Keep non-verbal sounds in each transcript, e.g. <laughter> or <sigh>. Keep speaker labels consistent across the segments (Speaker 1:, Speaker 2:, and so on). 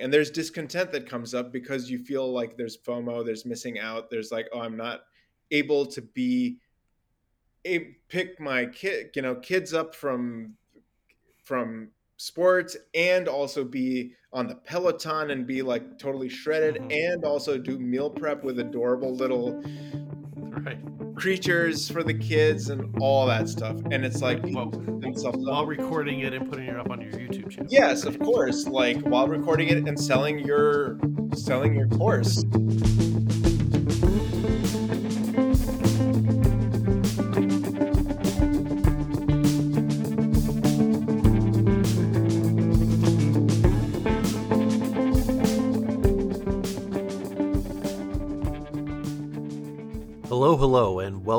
Speaker 1: and there's discontent that comes up because you feel like there's FOMO, there's missing out, there's like, oh, I'm not able to be a pick my kid, you know, kids up from from sports and also be on the peloton and be like totally shredded mm-hmm. and also do meal prep with adorable little right. creatures for the kids and all that stuff. And it's like
Speaker 2: well, while recording it and putting it up on your youtube channel.
Speaker 1: Yes of course. Like while recording it and selling your selling your course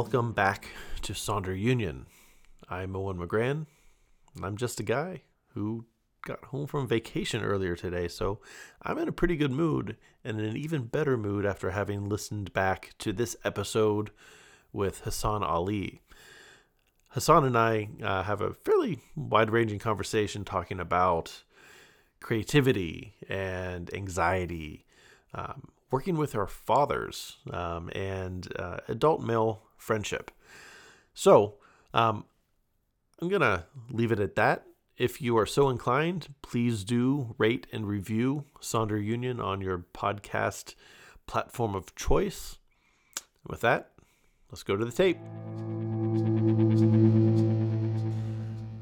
Speaker 2: welcome back to Sonder Union. I'm Owen McGran, and I'm just a guy who got home from vacation earlier today, so I'm in a pretty good mood and in an even better mood after having listened back to this episode with Hassan Ali. Hassan and I uh, have a fairly wide ranging conversation talking about creativity and anxiety, um, working with our fathers um, and uh, adult male friendship. So, um, I'm going to leave it at that. If you are so inclined, please do rate and review Sonder Union on your podcast platform of choice. With that, let's go to the tape.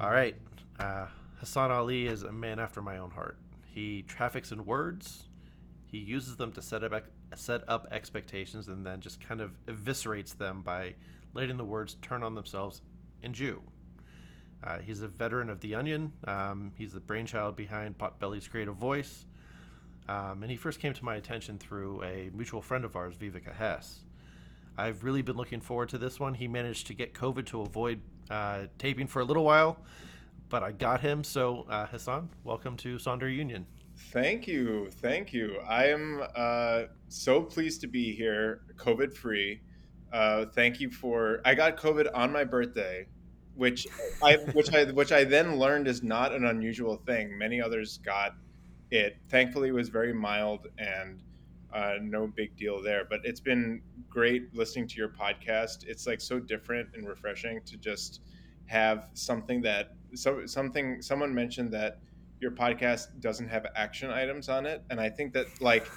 Speaker 2: All right. Uh, Hassan Ali is a man after my own heart. He traffics in words, he uses them to set up set up expectations and then just kind of eviscerates them by letting the words turn on themselves in Jew. Uh, he's a veteran of The Onion. Um, he's the brainchild behind Potbelly's creative voice. Um, and he first came to my attention through a mutual friend of ours, Viveka Hess. I've really been looking forward to this one. He managed to get COVID to avoid uh, taping for a little while, but I got him. So, uh, Hassan, welcome to Sonder Union.
Speaker 1: Thank you. Thank you. I am uh, so pleased to be here, COVID free. Uh, thank you for. I got COVID on my birthday, which I which I which I then learned is not an unusual thing. Many others got it. Thankfully, it was very mild and uh, no big deal there. But it's been great listening to your podcast. It's like so different and refreshing to just have something that so something someone mentioned that your podcast doesn't have action items on it and i think that like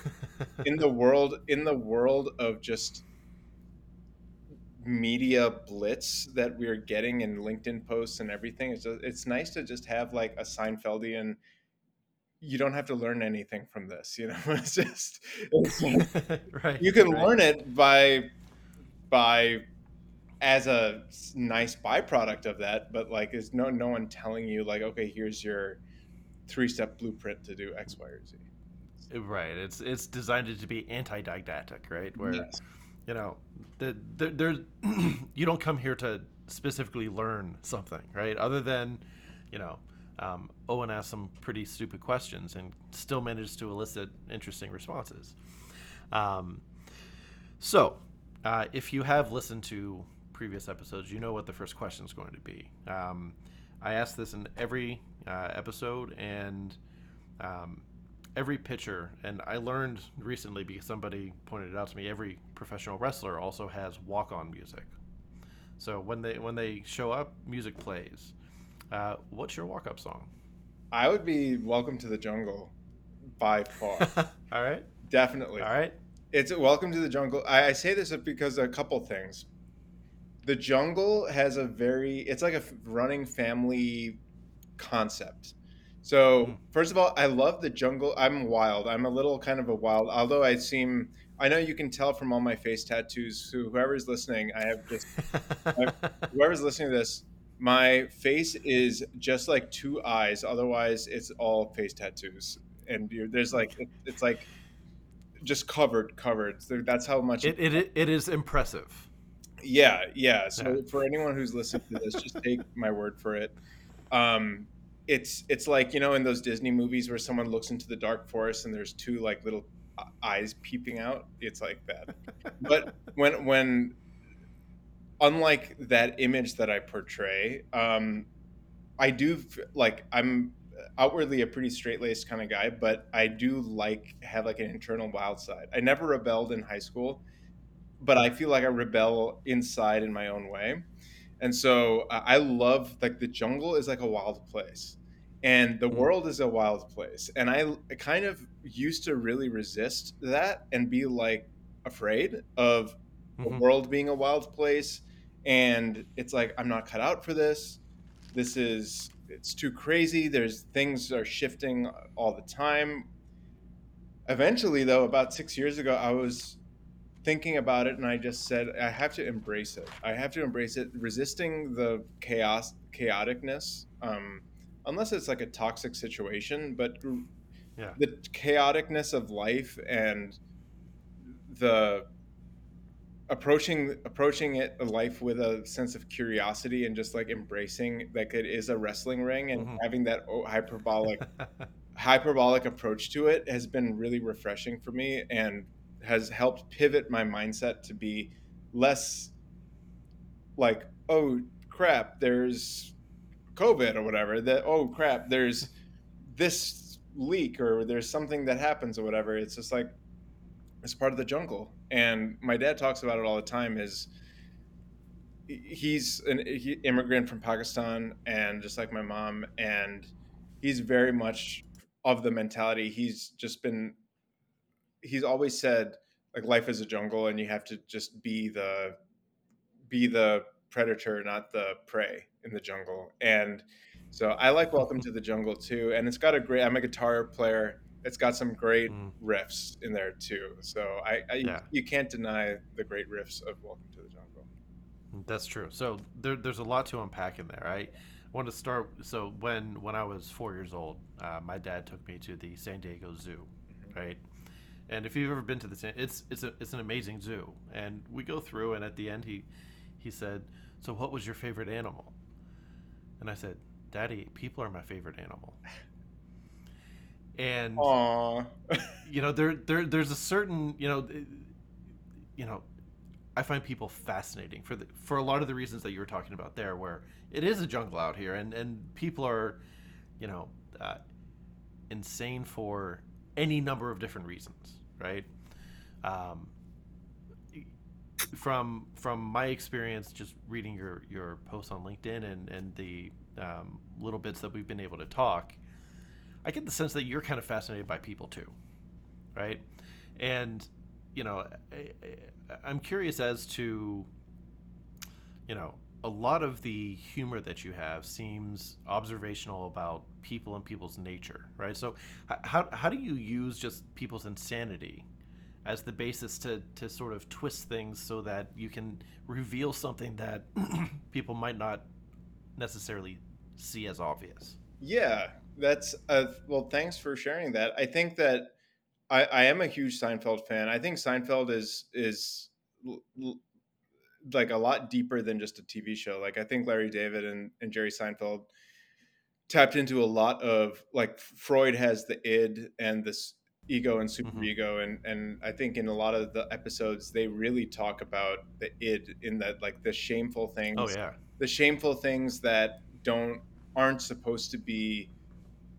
Speaker 1: in the world in the world of just media blitz that we're getting in linkedin posts and everything it's, just, it's nice to just have like a seinfeldian you don't have to learn anything from this you know <laughs> it's just it's, <laughs> right you can right. learn it by by as a nice byproduct of that but like is no no one telling you like okay here's your three step blueprint to do X, Y, or Z.
Speaker 2: Right. It's it's designed to be anti didactic, right? Where yes. you know, the, the, there's <clears throat> you don't come here to specifically learn something, right? Other than, you know, um, Owen asked some pretty stupid questions and still managed to elicit interesting responses. Um, so, uh, if you have listened to previous episodes, you know what the first question is going to be. Um, I ask this in every uh, episode and um, every pitcher. And I learned recently because somebody pointed it out to me. Every professional wrestler also has walk-on music. So when they when they show up, music plays. Uh, what's your walk-up song?
Speaker 1: I would be "Welcome to the Jungle" by far. <laughs>
Speaker 2: All right.
Speaker 1: Definitely.
Speaker 2: All right.
Speaker 1: It's "Welcome to the Jungle." I, I say this because a couple things the jungle has a very it's like a running family concept. So hmm. first of all i love the jungle. I'm wild. I'm a little kind of a wild although i seem i know you can tell from all my face tattoos so whoever's listening i have just <laughs> whoever's listening to this my face is just like two eyes. Otherwise it's all face tattoos. And there's like it's like just covered covered. So that's how much
Speaker 2: it, it, it is impressive.
Speaker 1: Yeah, yeah. So for anyone who's listening to this, just take my word for it. Um, it's it's like you know in those Disney movies where someone looks into the dark forest and there's two like little eyes peeping out. It's like that. <laughs> but when when unlike that image that I portray, um, I do like I'm outwardly a pretty straight laced kind of guy, but I do like have like an internal wild side. I never rebelled in high school, but I feel like I rebel inside in my own way. And so uh, I love like the jungle is like a wild place and the
Speaker 2: Mm.
Speaker 1: world is a wild place. And I kind of used to really resist that and be like afraid of the
Speaker 2: Mhm.
Speaker 1: world being a wild place. And it's like, I'm not cut out for this. This is, it's too crazy. There's things are shifting all the time. Eventually, though, about six years ago, I was thinking about it and I just said I have to embrace it. I have to embrace it, resisting the chaos, chaoticness, um, unless it's like a toxic situation. But
Speaker 2: Yeah.
Speaker 1: the chaoticness of life and the approaching approaching it life with a sense of curiosity and just like embracing like it is a wrestling ring and
Speaker 2: Mhm.
Speaker 1: having that hyperbolic <laughs> hyperbolic approach to it has been really refreshing for me and has helped pivot my mindset to be less like oh crap there's covid or whatever that oh crap there's this leak or there's something that happens or whatever. It's just like it's part of the jungle. And my dad talks about it all the time is he's an immigrant from pakistan and just like my mom and he's very much of the mentality. He's just been he's always said like life is a jungle and you have to just be the be the predator not the prey in the jungle and so i like welcome to the jungle too and it's got a great i'm a guitar player it's got some great
Speaker 2: Mm.
Speaker 1: riffs in there too so i, I
Speaker 2: Yeah.
Speaker 1: you can't deny the great riffs of welcome to the jungle
Speaker 2: That's true. So there, there's a lot to unpack in there. I want to start. So when when I was four years old, uh, my dad took me to the San Diego Zoo, right? And if you've ever been to the San, it's it's a, it's an amazing zoo. And we go through, and at the end, he he said, "So what was your favorite animal?" And I said, "Daddy, people are my favorite animal." And you know there there there's a certain you know you know I find people fascinating for the for a lot of the reasons that you were talking about there where it is a jungle out here and and people are you know uh, insane for any number of different reasons right? Um, from from my experience just reading your your posts on linkedin and and the um, little bits that we've been able to talk i get the sense that you're kind of fascinated by people too right? And you know I, i'm curious as to you know a lot of the humor that you have seems observational about people and people's nature right so how, how do you use just people's insanity as the basis to, to sort of twist things so that you can reveal something that <clears throat> people might not necessarily see as obvious
Speaker 1: Yeah, that's uh, well. Thanks for sharing that. I think that I, I am a huge Seinfeld fan. I think Seinfeld is is like a lot deeper than just a TV show. Like I think Larry David and, and Jerry Seinfeld tapped into a lot of like Freud has the id and this ego and mm-hmm. superego and and I think in a lot of the episodes they really talk about the id in that like the shameful things
Speaker 2: oh yeah
Speaker 1: the shameful things that don't aren't supposed to be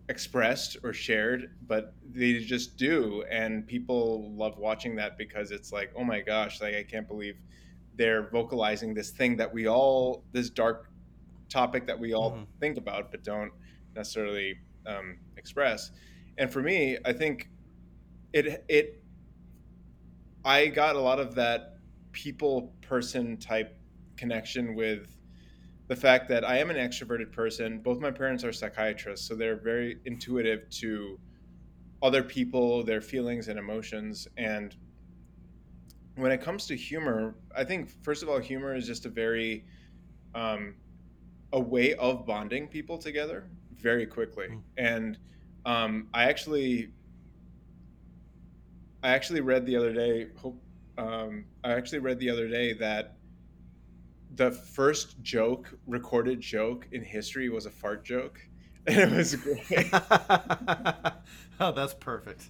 Speaker 1: expressed or shared but they just do and people love watching that because it's like oh my gosh like i can't believe they're vocalizing this thing that we all this dark topic that we all
Speaker 2: Mhm.
Speaker 1: think about but don't necessarily um, express and for me i think it it i got a lot of that people person type connection with the fact that I am an extroverted person. Both my parents are psychiatrists, so they're very intuitive to other people, their feelings and emotions. And when it comes to humor, I think first of all, humor is just a very um, a way of bonding people together very quickly.
Speaker 2: Mm.
Speaker 1: And um, I actually, I actually read the other day. Hope um, I actually read the other day that the first joke, recorded joke in history was a fart joke. <laughs> And it was great. <laughs>
Speaker 2: oh that's perfect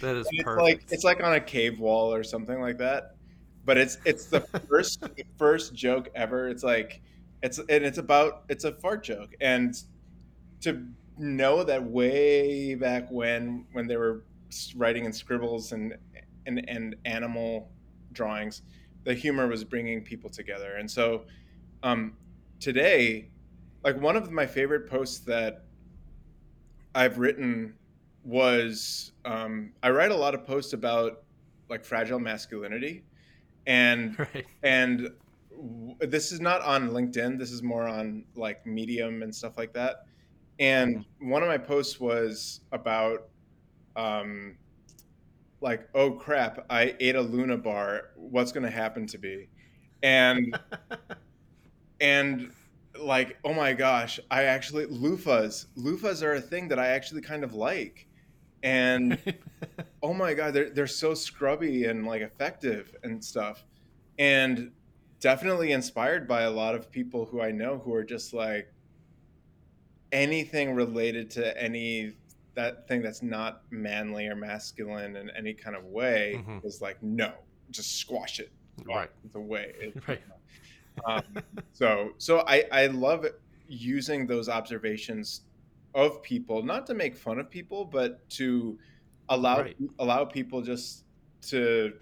Speaker 2: that is
Speaker 1: it's
Speaker 2: perfect
Speaker 1: like it's like on a cave wall or something like that. But it's it's the <laughs> first the first joke ever. It's like it's and it's about it's a fart joke. And to know that way back when when they were writing in scribbles and and and animal drawings, the humor was bringing people together. And so um, today, like one of my favorite posts that I've written was um, I write a lot of posts about like fragile masculinity, and <laughs> right. and w- this is not on LinkedIn. This is more on like Medium and stuff like that. And mm-hmm. one of my posts was about um, like, oh crap, I ate a Luna bar. What's going to happen to me? And <laughs> and like, oh my gosh, I actually loofahs. Loofahs are a thing that I actually kind of like. And <laughs> oh my god, they're they're so scrubby and like effective and stuff. And definitely inspired by a lot of people who I know who are just like anything related to any that thing that's not manly or masculine in any kind of way mm-hmm. is like no just squash it
Speaker 2: right
Speaker 1: the way it, <laughs> right um, so so i i love using those observations of people not to make fun of people but to allow right. allow people just to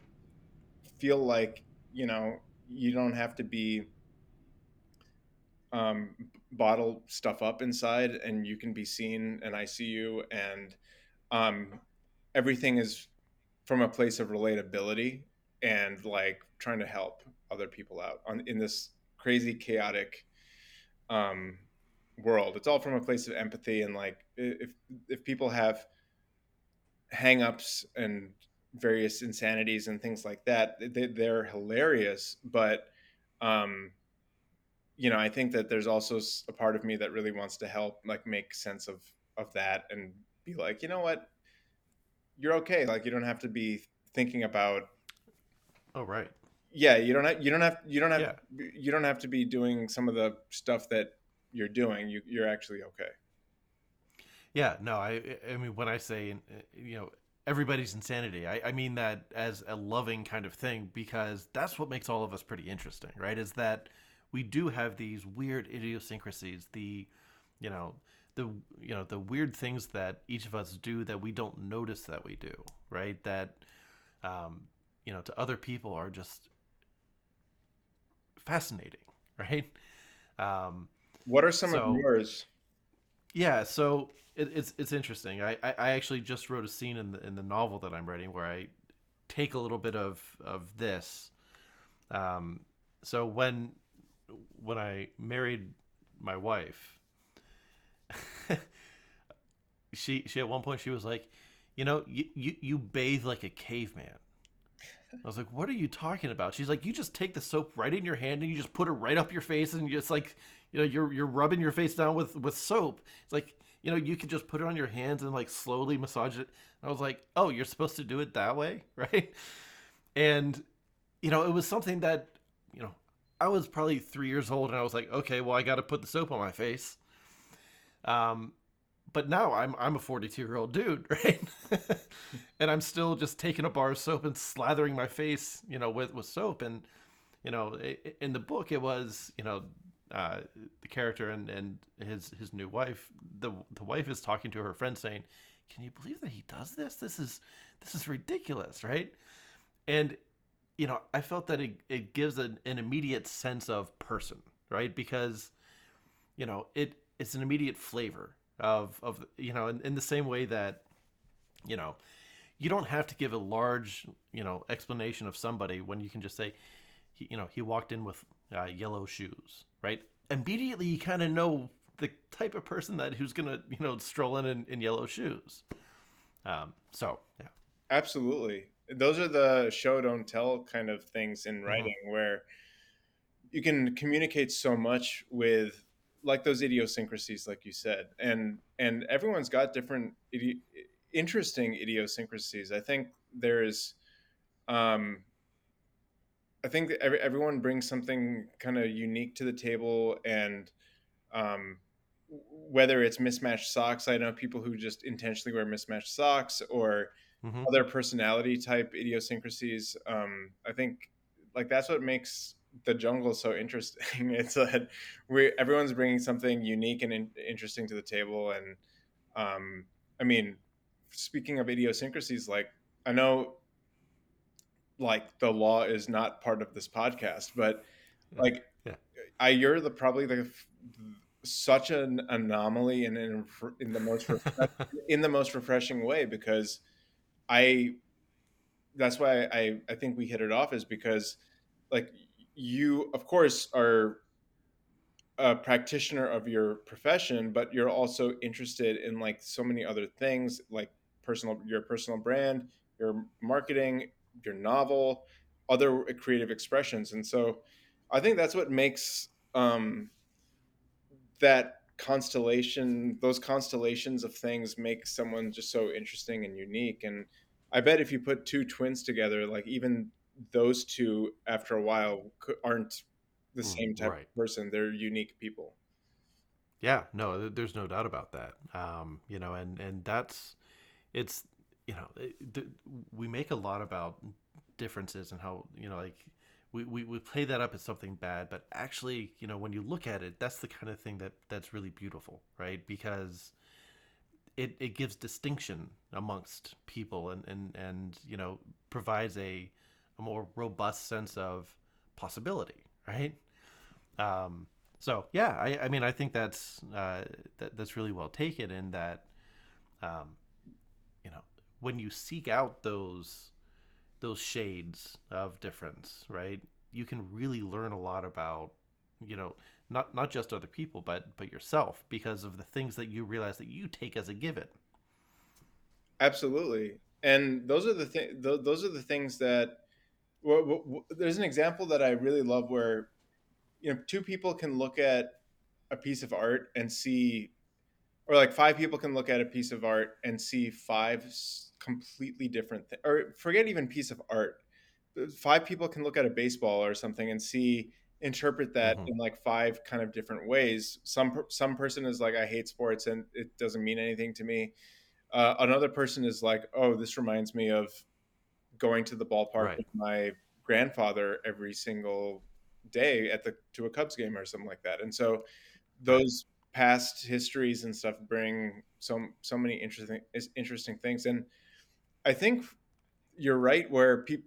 Speaker 1: feel like you know you don't have to be um, bottle stuff up inside and you can be seen and I see you and um, everything is from a place of relatability and like trying to help other people out on in this crazy chaotic um, world. It's all from a place of empathy and like if if people have hangups and various insanities and things like that, they, they're hilarious, but um, you know, I think that there's also a part of me that really wants to help, like, make sense of of that and be like, you know what, you're okay. Like, you don't have to be thinking about.
Speaker 2: Oh right.
Speaker 1: Yeah, you don't have you don't have you don't have yeah. you don't have to be doing some of the stuff that you're doing. You you're actually okay.
Speaker 2: Yeah, no, I I mean when I say you know everybody's insanity, I, I mean that as a loving kind of thing because that's what makes all of us pretty interesting, right? Is that we do have these weird idiosyncrasies, the you know, the you know, the weird things that each of us do that we don't notice that we do, right? That um, you know, to other people are just fascinating, <laughs> right? Um,
Speaker 1: what are some so, of yours?
Speaker 2: Yeah, so it, it's it's interesting. I, I, I actually just wrote a scene in the in the novel that I'm writing where I take a little bit of of this. Um, so when when I married my wife, <laughs> she she at one point she was like, you know, you, you you bathe like a caveman. I was like, what are you talking about? She's like, you just take the soap right in your hand and you just put it right up your face and it's like, you know, you're you're rubbing your face down with with soap. It's like, you know, you could just put it on your hands and like slowly massage it. And I was like, oh, you're supposed to do it that way, <laughs> right? And you know, it was something that you know I was probably three years old, and I was like, okay, well, I got to put the soap on my face. Um, but now I'm I'm a 42 year old dude, <laughs> right? and I'm still just taking a bar of soap and slathering my face, you know, with with soap. And you know, in the book, it was you know uh, the character and and his his new wife. The the wife is talking to her friend, saying, "Can you believe that he does this? This is this is ridiculous, right?" And you know, I felt that it, it gives an, an immediate sense of person, right? Because, you know, it it's an immediate flavor of of you know, in, in the same way that, you know, you don't have to give a large, you know, explanation of somebody when you can just say, you know, he walked in with uh, yellow shoes, right? Immediately, you kind of know the type of person that who's gonna, you know, stroll in in, in yellow shoes. Um, so yeah,
Speaker 1: absolutely those are the show don't tell kind of things in mm-hmm. writing mm-hmm. where you can communicate so much with like those idiosyncrasies like you said and and everyone's got different idi- interesting idiosyncrasies i think there's um i think that every, everyone brings something kind of unique to the table and um whether it's mismatched socks i know people who just intentionally wear mismatched socks or mm-hmm. other personality type idiosyncrasies. Um, I think like that's what makes the jungle so interesting. <laughs> it's that we everyone's bringing something unique and in, interesting to the table, and Um, I mean, speaking of idiosyncrasies, like I know, like the law is not part of this podcast, but like
Speaker 2: Yeah.
Speaker 1: I, you're the probably the such an anomaly and in, in the most <laughs> in the most refreshing way because I that's why I I think we hit it off is because like you of course are a practitioner of your profession but you're also interested in like so many other things like personal your personal brand your marketing your novel other creative expressions and so i think that's what makes um that constellation those constellations of things make someone just so interesting and unique and i bet if you put two twins together like even those two after a while aren't the
Speaker 2: Mm,
Speaker 1: same type
Speaker 2: right.
Speaker 1: of person they're unique people
Speaker 2: Yeah, no, there's no doubt about that. Um, you know, and and that's it's you know th- we make a lot about differences and how you know like we, we, we play that up as something bad, but actually, you know, when you look at it, that's the kind of thing that that's really beautiful, right? Because it, it gives distinction amongst people and, and, and you know provides a, a more robust sense of possibility, right? Um, so yeah, I, I mean I think that's uh, that, that's really well taken in that um, when you seek out those those shades of difference, right? You can really learn a lot about you know not not just other people but but yourself because of the things that you realize that you take as a given.
Speaker 1: absolutely and those are the thing those are the things that w- w- there's an example that i really love where you know two people can look at a piece of art and see or like five people can look at a piece of art and see five s- completely different things or forget even piece of art. Five people can look at a baseball or something and see interpret that
Speaker 2: hmm
Speaker 1: in like five kind of different ways. Some some person is like i hate sports and it doesn't mean anything to me. Uh, another person is like oh this reminds me of going to the ballpark
Speaker 2: Right.
Speaker 1: with my grandfather every single day at the to a cubs game or something like that. And so those past histories and stuff bring so so many interesting interesting things. And i think you're right where people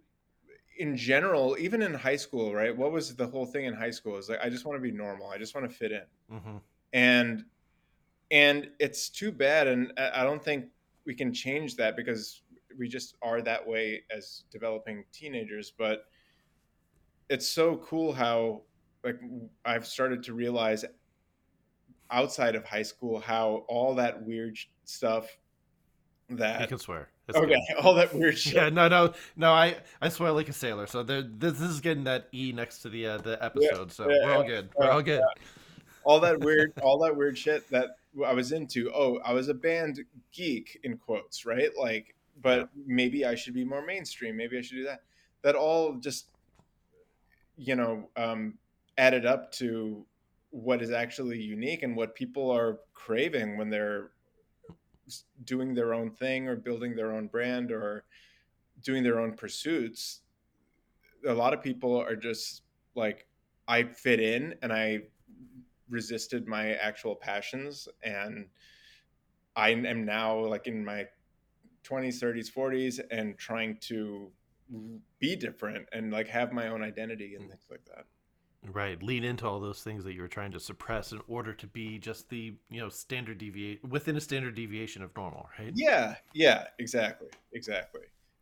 Speaker 1: in general even in high school right what was the whole thing in high school is like i just want to be normal i just want to fit in
Speaker 2: hmm
Speaker 1: and and it's too bad and i don't think we can change that because we just are that way as developing teenagers but it's so cool how like i've started to realize outside of high school how all that weird stuff
Speaker 2: You
Speaker 1: that
Speaker 2: can swear. It's
Speaker 1: okay
Speaker 2: good. <laughs>
Speaker 1: all that weird <laughs> shit
Speaker 2: Yeah, no, no, no. I I swear like a sailor. So there, this, this is getting that e next to the uh, the episode. So
Speaker 1: yeah,
Speaker 2: we're all good. We're all good.
Speaker 1: all that weird all that weird shit that i was into oh i was a band geek in quotes right like but
Speaker 2: Yeah.
Speaker 1: maybe i should be more mainstream maybe i should do that that all just you know um added up to what is actually unique and what people are craving when they're doing their own thing or building their own brand or doing their own pursuits a lot of people are just like i fit in and i resisted my actual passions and i am now like in my 20s 30s 40s and trying to be different and like have my own identity and mm. things like that
Speaker 2: Right. Lean into all those things that you were trying to suppress in order to be just the you know standard deviate within a standard deviation of normal. Right.
Speaker 1: yeah yeah exactly exactly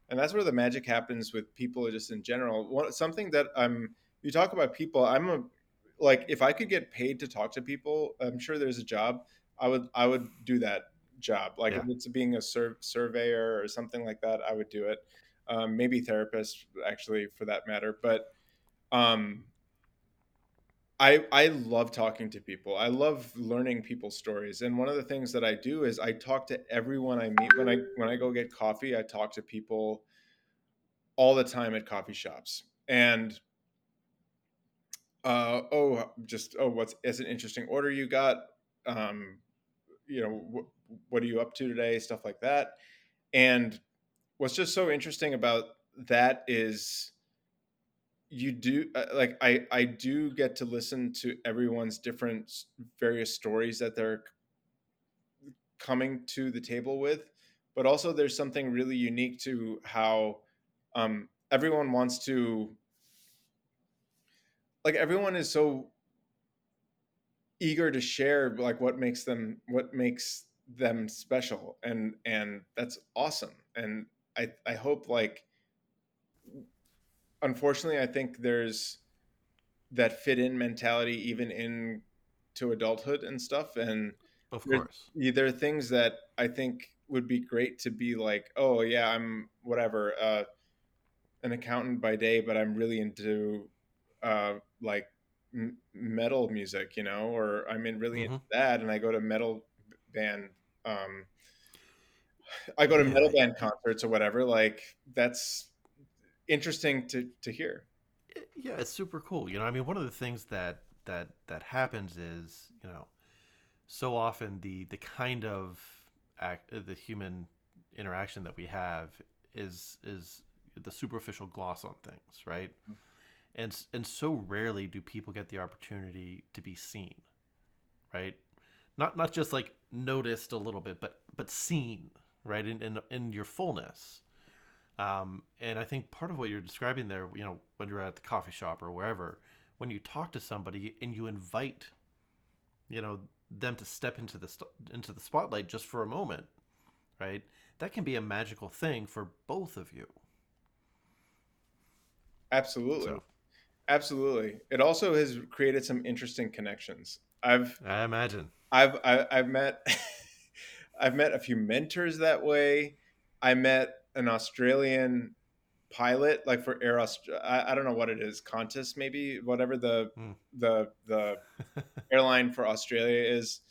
Speaker 1: and that's where the magic happens with people just in general One, something that i'm you talk about people i'm a like if i could get paid to talk to people i'm sure there's a job i would i would do that job like
Speaker 2: Yeah.
Speaker 1: if it's being a sur- surveyor or something like that i would do it um, maybe therapist actually for that matter but um I, I love talking to people. I love learning people's stories. And one of the things that I do is I talk to everyone I meet when I when I go get coffee. I talk to people all the time at coffee shops. And uh, oh, just oh, what's is an interesting order you got? Um, you know, wh- what are you up to today? Stuff like that. And what's just so interesting about that is you do uh, like I I do get to listen to everyone's different various stories that they're coming to the table with, but also there's something really unique to how um, everyone wants to like everyone is so eager to share like what makes them what makes them special and and that's awesome and i i hope like unfortunately i think there's that fit in mentality even in to adulthood and stuff and
Speaker 2: Of course.
Speaker 1: there are things that i think would be great to be like oh yeah i'm whatever uh an accountant by day but i'm really into uh like m- metal music you know or i'm in really into
Speaker 2: Mhm.
Speaker 1: that and i go to metal band um <sighs> i go to
Speaker 2: Yeah,
Speaker 1: metal band concerts or whatever like that's interesting to to hear
Speaker 2: yeah, it's super cool. You know, I mean, one of the things that that that happens is, you know, so often the the kind of act, uh, the human interaction that we have is is the superficial gloss on things, right? And and so rarely do people get the opportunity to be seen, right? Not not just like noticed a little bit, but but seen, right? In in, in your fullness. Um, and I think part of what you're describing there, you know, when you're at the coffee shop or wherever, when you talk to somebody and you invite, you know, them to step into the st- into the spotlight just for a moment, right? That can be a magical thing for both of you.
Speaker 1: absolutely
Speaker 2: So
Speaker 1: absolutely it also has created some interesting connections i've
Speaker 2: I imagine.
Speaker 1: i've I, i've met <laughs> i've met a few mentors that way i met an australian pilot like for air Aust- I, I don't know what it is qantas maybe whatever the
Speaker 2: Mm.
Speaker 1: the the <laughs> airline for australia is.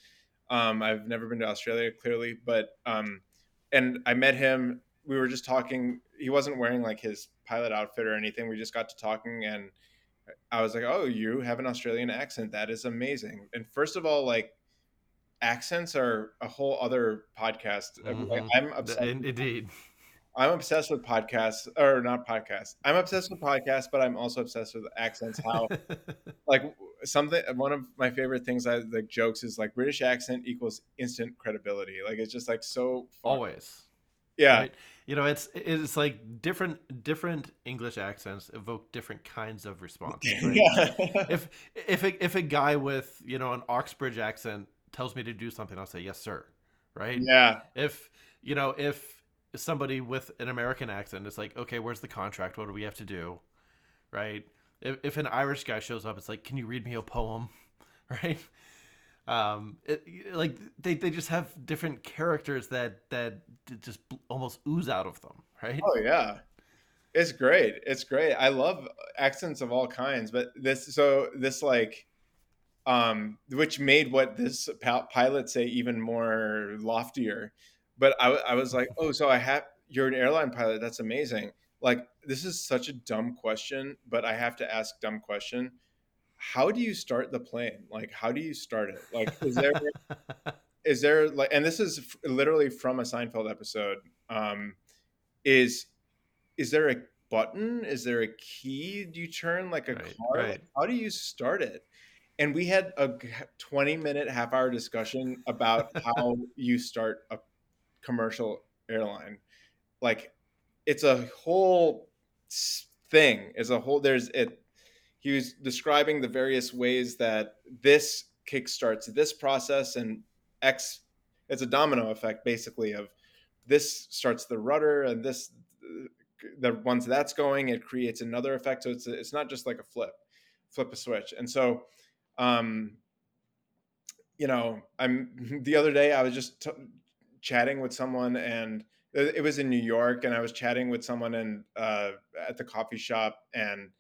Speaker 1: Um i've never been to australia clearly but um and i met him. We were just talking. He wasn't wearing like his pilot outfit or anything. We just got to talking and i was like oh you have an australian accent. That is amazing. And first of all like accents are a whole other podcast. I mean, like,
Speaker 2: hmm
Speaker 1: i'm obsessed
Speaker 2: Indeed.
Speaker 1: I'm obsessed with podcasts or not podcasts. I'm obsessed with podcasts, but I'm also obsessed with accents. How <laughs> like something one of my favorite things I like jokes is like British accent equals instant credibility. Like it's just like so fun.
Speaker 2: Always.
Speaker 1: Yeah.
Speaker 2: Right. You know, it's it's like different different English accents evoke different kinds of responses, <laughs> right?
Speaker 1: yeah.
Speaker 2: if if a, if a guy with you know an Oxbridge accent tells me to do something, I'll say yes, sir. Right?
Speaker 1: yeah.
Speaker 2: If you know if somebody with an American accent it's like, okay, where's the contract? What do we have to do? Right? If, if an Irish guy shows up, it's like, can you read me a poem? <laughs> Right? Um, it, like they, they just have different characters that that just almost ooze out of them. Right?
Speaker 1: Oh yeah. It's great. It's great. I love accents of all kinds, but this so this like um which made what this pilot say even more loftier. But I was like, "Oh, so I have you're an airline pilot. That's amazing." Like this is such a dumb question, but I have to ask dumb question. How do you start the plane? Like how do you start it? Like is there <laughs> is there like and this is f- literally from a Seinfeld episode. Um is is there a button? Is there a key do you turn like a
Speaker 2: right.
Speaker 1: car? Like,
Speaker 2: Right.
Speaker 1: how do you start it? And we had a 20 minute, half hour discussion about how you start a commercial airline. Like it's a whole thing. It's a whole there's it he was describing the various ways that this kickstarts this process and X it's a domino effect basically of this starts the rudder and this the once that's going it creates another effect so it's it's not just like a flip flip a switch and so um you know i'm <laughs> the other day i was just t- chatting with someone and it was in new york and i was chatting with someone and uh at the coffee shop and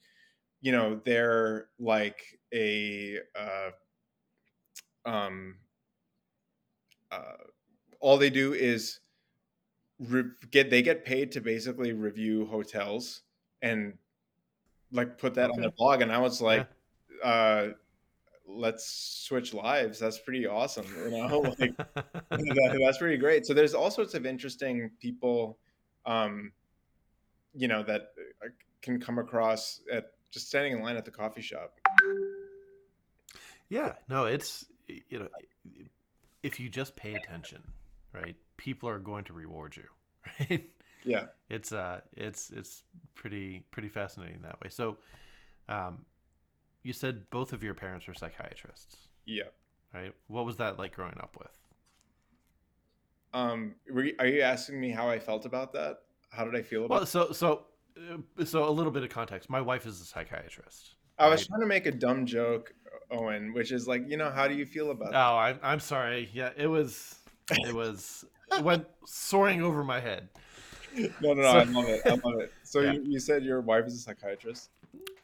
Speaker 1: you know they're like a uh um uh all they do is re- get they get paid to basically review hotels and like put that on their blog and i was
Speaker 2: Yeah.
Speaker 1: like uh let's switch lives that's pretty awesome you know <laughs> like that, that's pretty great so there's all sorts of interesting people um you know that uh, can come across at just standing in line at the coffee shop
Speaker 2: yeah. No, it's you know if you just pay attention, right? People are going to reward you, <laughs> right?
Speaker 1: Yeah.
Speaker 2: It's uh, it's it's pretty pretty fascinating that way. So, um, you said both of your parents were psychiatrists,
Speaker 1: Yeah.
Speaker 2: right? What was that like growing up with?
Speaker 1: Um, were you, are you asking me how I felt about that? How did I feel about?
Speaker 2: Well, so so uh, so a little bit of context. My wife is a psychiatrist.
Speaker 1: I was
Speaker 2: right.
Speaker 1: trying to make a dumb joke, Owen, which is like, you know, how do you feel about it?
Speaker 2: Oh, I'm I'm sorry. Yeah, it was it was it went soaring over my head. <laughs>
Speaker 1: No, no, no.
Speaker 2: so-
Speaker 1: I love it. I love it. So <laughs>
Speaker 2: Yeah.
Speaker 1: you, you said your wife is a psychiatrist.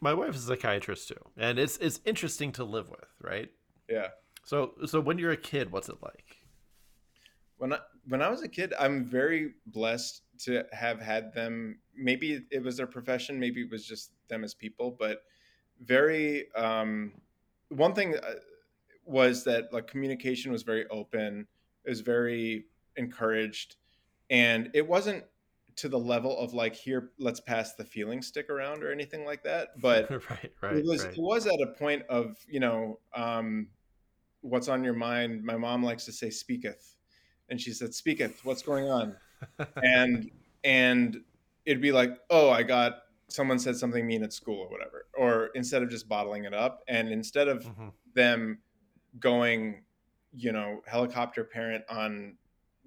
Speaker 2: My wife is a psychiatrist too, and it's it's interesting to live with, right?
Speaker 1: Yeah.
Speaker 2: So so when you're a kid, what's it like?
Speaker 1: When I when I was a kid, I'm very blessed to have had them. Maybe it was their profession, maybe it was just them as people, but very. Um, one thing uh, was that like communication was very open. It was very encouraged, and it wasn't to the level of like here, let's pass the feeling stick around or anything like that. <laughs> But
Speaker 2: right, right,
Speaker 1: it was
Speaker 2: right.
Speaker 1: it was at a point of you know um, what's on your mind. My mom likes to say "speaketh," and she said "speaketh." What's going on? and and it'd be like, oh, I got someone said something mean at school or whatever, or instead of just bottling it up, and instead of
Speaker 2: Mhm.
Speaker 1: them going, you know, helicopter parent on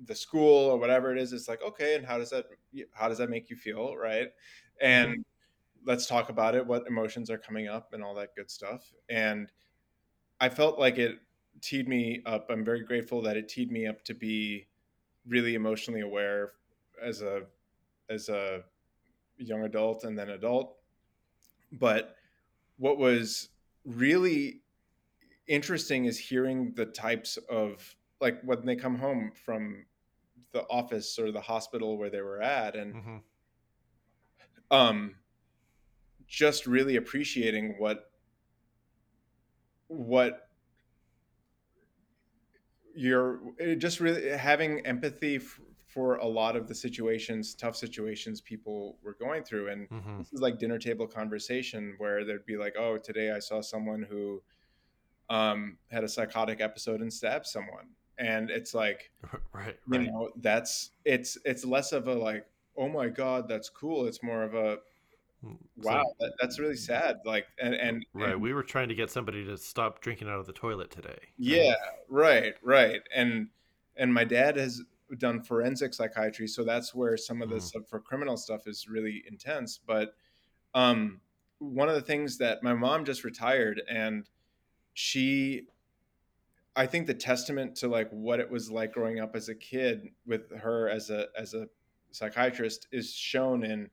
Speaker 1: the school or whatever it is, it's like, okay, and how does that how does that make you feel, right? Mm-hmm. And let's talk about it, what emotions are coming up and all that good stuff. And I felt like it teed me up. I'm very grateful that it teed me up to be really emotionally aware as a as a young adult and then adult. But what was really interesting is hearing the types of like when they come home from the office or the hospital where they were at and
Speaker 2: Mhm.
Speaker 1: um just really appreciating what what you're just really having empathy f- for a lot of the situations tough situations people were going through and
Speaker 2: Mhm.
Speaker 1: this is like dinner table conversation where there'd be like oh today i saw someone who um had a psychotic episode and stabbed someone and it's like <laughs>
Speaker 2: right,
Speaker 1: you know that's it's it's less of a like oh my god that's cool it's more of a
Speaker 2: So-
Speaker 1: wow that, that's really sad like and and,
Speaker 2: right.
Speaker 1: and-
Speaker 2: We were trying to get somebody to stop drinking out of the toilet today. right?
Speaker 1: yeah right right and and my dad has done forensic psychiatry so that's where some of the
Speaker 2: Mhm.
Speaker 1: for criminal stuff is really intense but um one of the things that my mom just retired and she i think the testament to like what it was like growing up as a kid with her as a as a psychiatrist is shown in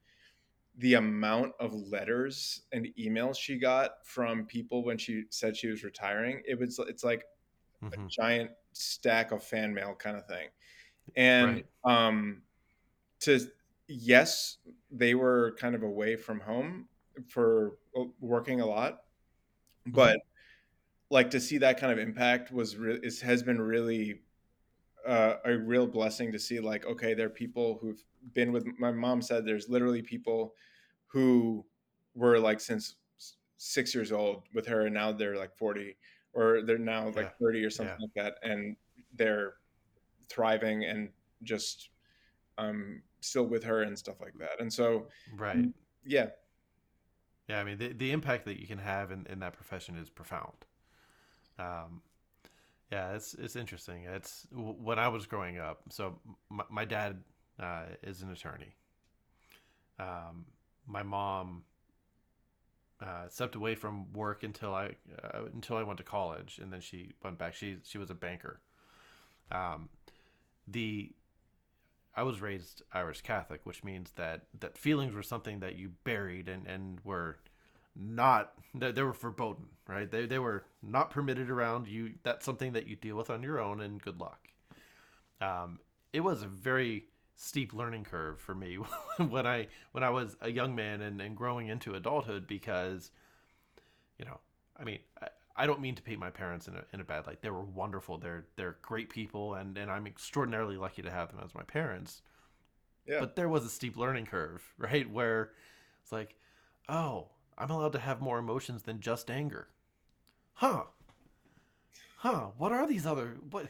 Speaker 1: the amount of letters and emails she got from people when she said she was retiring. It was it's like a
Speaker 2: Mhm.
Speaker 1: giant stack of fan mail kind of thing. And um to yes they were kind of away from home for uh, working a lot but like to see that kind of impact was re- is, has been really uh, a real blessing to see like okay there are people who've been with my mom said there's literally people who were like since six years old with her and now they're like 40 or they're now like 30 or something
Speaker 2: Yeah.
Speaker 1: like that and they're thriving and just um still with her and stuff like that and so
Speaker 2: Right.
Speaker 1: yeah
Speaker 2: Yeah, I mean the the impact that you can have in, in that profession is profound. Um, yeah, it's it's interesting. It's when I was growing up. So my, my dad uh, is an attorney. Um, my mom uh, stepped away from work until I uh, until I went to college, and then she went back. She she was a banker. Um, the I was raised Irish Catholic, which means that that feelings were something that you buried and and were not they, they were verboten, right? They they were not permitted around you. That's something that you deal with on your own, and good luck. Um, it was a very steep learning curve for me <laughs> when I when I was a young man and, and growing into adulthood because, you know, I mean, I, I don't mean to paint my parents in a, in a bad light. They were wonderful. They're they're great people, and, and I'm extraordinarily lucky to have them as my parents.
Speaker 1: Yeah.
Speaker 2: But there was a steep learning curve, <laughs> right? Where it's like, oh, I'm allowed to have more emotions than just anger. Huh. Huh. What are these other what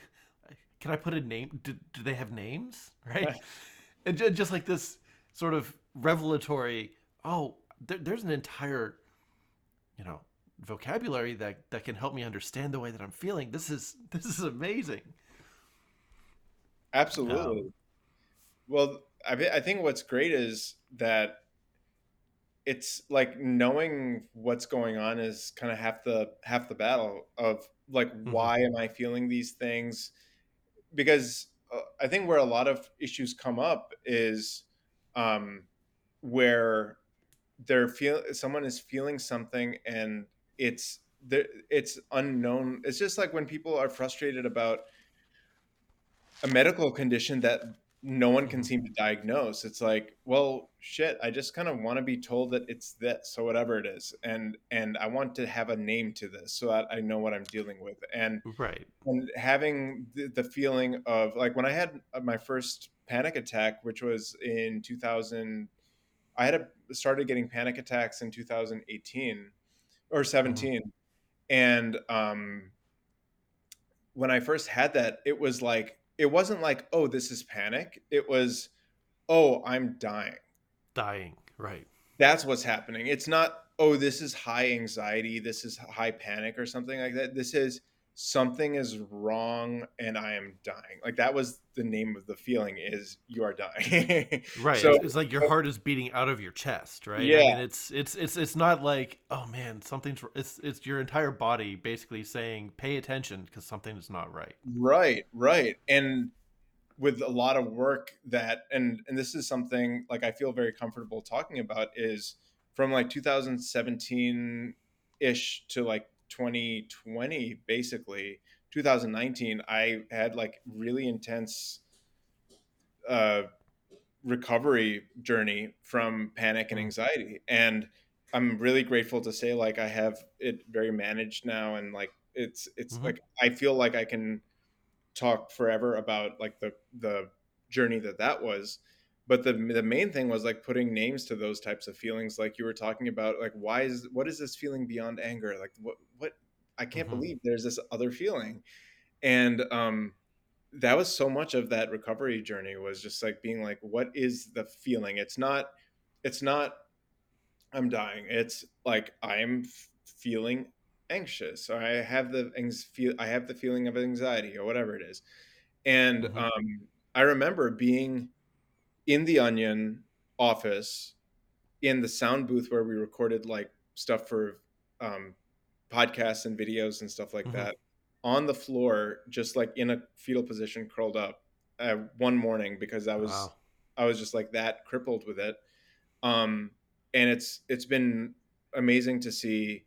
Speaker 2: can I put a name? Do, do they have names? <laughs> Right. and ju- just like this sort of revelatory, oh, there, there's an entire, you know, vocabulary that that can help me understand the way that I'm feeling. This is <laughs> this is amazing.
Speaker 1: Absolutely.
Speaker 2: Um,
Speaker 1: Well, I, I think what's great is that it's like knowing what's going on is kind of half the half the battle of like
Speaker 2: mhm,
Speaker 1: why am I feeling these things? Because uh, I think where a lot of issues come up is um, where they're feel someone is feeling something and it's there it's unknown. It's just like when people are frustrated about a medical condition that no one can
Speaker 2: mhm.
Speaker 1: seem to diagnose. It's like, well, shit, I just kind of want to be told that it's this, so whatever it is. And and I want to have a name to this so that I know what I'm dealing with. And
Speaker 2: Right.
Speaker 1: and having the, the feeling of like when I had my first panic attack, which was in 2000, I had a, started getting panic attacks in 2018 or
Speaker 2: hmm
Speaker 1: 17. And um when I first had that, it was like it wasn't like, "Oh, this is panic." It was, "Oh, I'm dying."
Speaker 2: Dying. Right.
Speaker 1: That's what's happening. It's not, "Oh, this is high anxiety, this is high panic or something like that." This is something is wrong and I am dying. Like that was the name of the feeling is you are dying. <laughs>
Speaker 2: Right.
Speaker 1: so
Speaker 2: It's, like your uh, heart is beating out of your chest, right? I
Speaker 1: yeah,
Speaker 2: mean, it's it's it's it's not like, oh man, something's it's it's your entire body basically saying, pay attention because something is not right.
Speaker 1: right, right. And with a lot of work that and and this is something like I feel very comfortable talking about is from like 2017 ish to like 2020 basically 2019 I had like really intense uh recovery journey from panic and
Speaker 2: Mm-hmm.
Speaker 1: anxiety and I'm really grateful to say like I have it very managed now and like it's it's
Speaker 2: Mm-hmm.
Speaker 1: like I feel like I can talk forever about like the the journey that that was but the the main thing was like putting names to those types of feelings like you were talking about like why is what is this feeling beyond anger? Like what what I can't
Speaker 2: Mm-hmm.
Speaker 1: believe there's this other feeling. And um that was so much of that recovery journey was just like being like what is the feeling? It's not it's not i'm dying. It's like i am f- feeling anxious or i have the feel i have the feeling of anxiety or whatever it is. And
Speaker 2: Mm-hmm.
Speaker 1: um, I remember being in the Onion office in the sound booth where we recorded like stuff for um, podcasts and videos and stuff like
Speaker 2: Mm-hmm.
Speaker 1: that on the floor, just like in a fetal position, curled up uh, one morning because I was
Speaker 2: Wow.
Speaker 1: I was just like that crippled with it. Um, and it's it's been amazing to see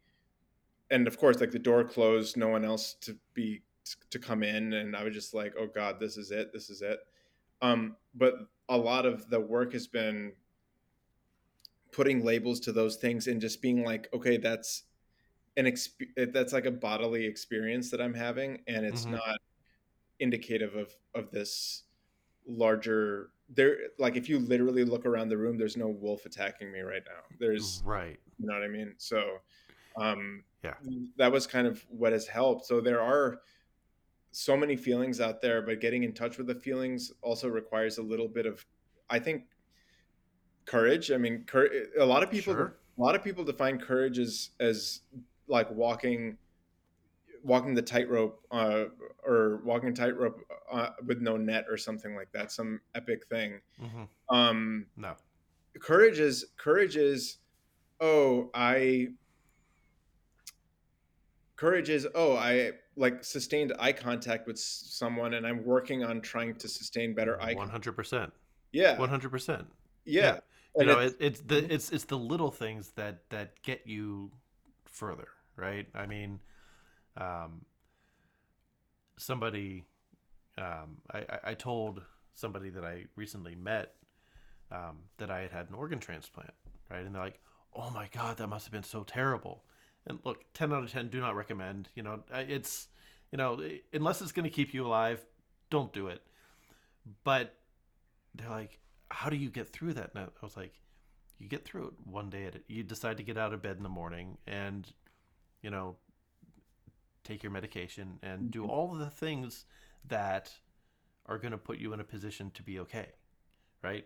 Speaker 1: and of course like the door closed no one else to be to come in and i was just like oh god this is it this is it um but a lot of the work has been putting labels to those things and just being like okay that's an exp- that's like a bodily experience that i'm having and it's
Speaker 2: Mm-hmm.
Speaker 1: not indicative of of this larger there like if you literally look around the room there's no wolf attacking me right now there's
Speaker 2: Right.
Speaker 1: you know what i mean so um
Speaker 2: Yeah.
Speaker 1: that was kind of what has helped so there are so many feelings out there but getting in touch with the feelings also requires a little bit of i think courage i mean cour- a lot of people
Speaker 2: Sure.
Speaker 1: a lot of people define courage as as like walking walking the tightrope uh, or walking tightrope uh, with no net or something like that some epic thing
Speaker 2: Mm-hmm.
Speaker 1: um
Speaker 2: No.
Speaker 1: courage is courage is oh i courage is oh i like sustained eye contact with someone and i'm working on trying to sustain better eye contact
Speaker 2: hundred percent.
Speaker 1: yeah
Speaker 2: One hundred percent. Yeah.
Speaker 1: yeah
Speaker 2: You know,
Speaker 1: it's
Speaker 2: it, it's the it's it's the little things that that get you further, right? I mean, um, somebody, um, I, I I told somebody that I recently met um, that I had had an organ transplant, right? And they're like, "Oh my god, that must have been so terrible." And look, ten out of ten, do not recommend. You know, uh, it's you know, unless it's going to keep you alive, don't do it. But they're like, "How do you get through that?" And I was like, "You get through it one day at it. You decide to get out of bed in the morning, and you know, take your medication and do mm-hmm. all of the things that are going to put you in a position to be okay, right?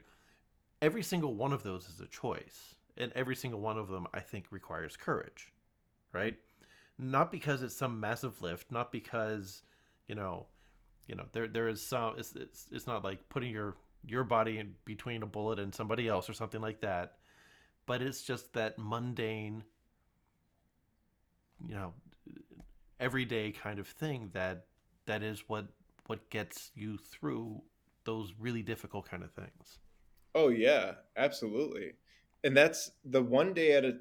Speaker 2: Every single one of those is a choice, and every single one of them I think requires courage, right? Not because it's some massive lift, not because, you know, you know, there there is some it's it's, it's not like putting your your body in between a bullet and somebody else or something like that, but it's just that mundane you know everyday kind of thing that that is what what gets you through those really difficult kind of things.
Speaker 1: Oh yeah, absolutely. And that's the one day at a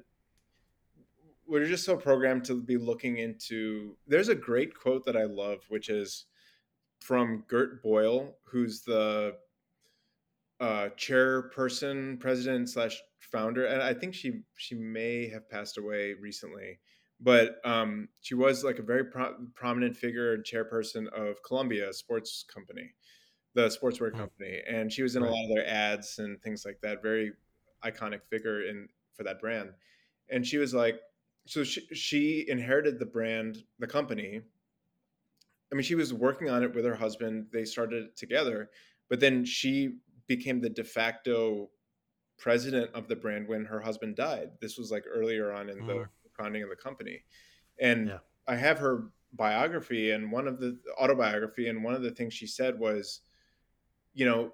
Speaker 1: we're just so programmed to be looking into there's a great quote that I love which is from Gert Boyle who's the uh, chairperson, president slash founder, and I think she she may have passed away recently but um, she was like a very pro- prominent figure and chairperson of Columbia Sports Company, the sportswear mm. company, and she was in a lot of their ads and things like that. Very iconic figure in for that brand, and she was like, so she, she inherited the brand, the company. I mean, she was working on it with her husband. They started it together, but then she became the de facto president of the brand when her husband died. This was like earlier on in mm. the founding of the company. And yeah. I have her biography and one of the autobiography and one of the things she said was, you know,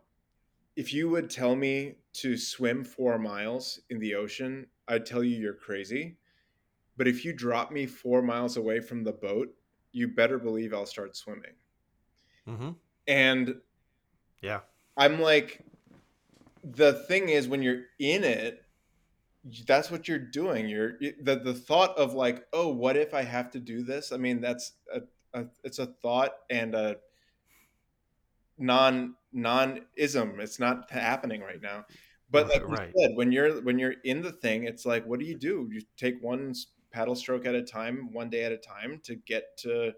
Speaker 1: if you would tell me to swim 4 miles in the ocean, I'd tell you you're crazy. But if you drop me 4 miles away from the boat, you better believe I'll start swimming. Mm-hmm. And
Speaker 2: yeah,
Speaker 1: I'm like, the thing is, when you're in it, that's what you're doing you're the the thought of like oh what if i have to do this i mean that's a, a it's a thought and a non non ism it's not happening right now but like right. you said when you're when you're in the thing it's like what do you do you take one paddle stroke at a time one day at a time to get to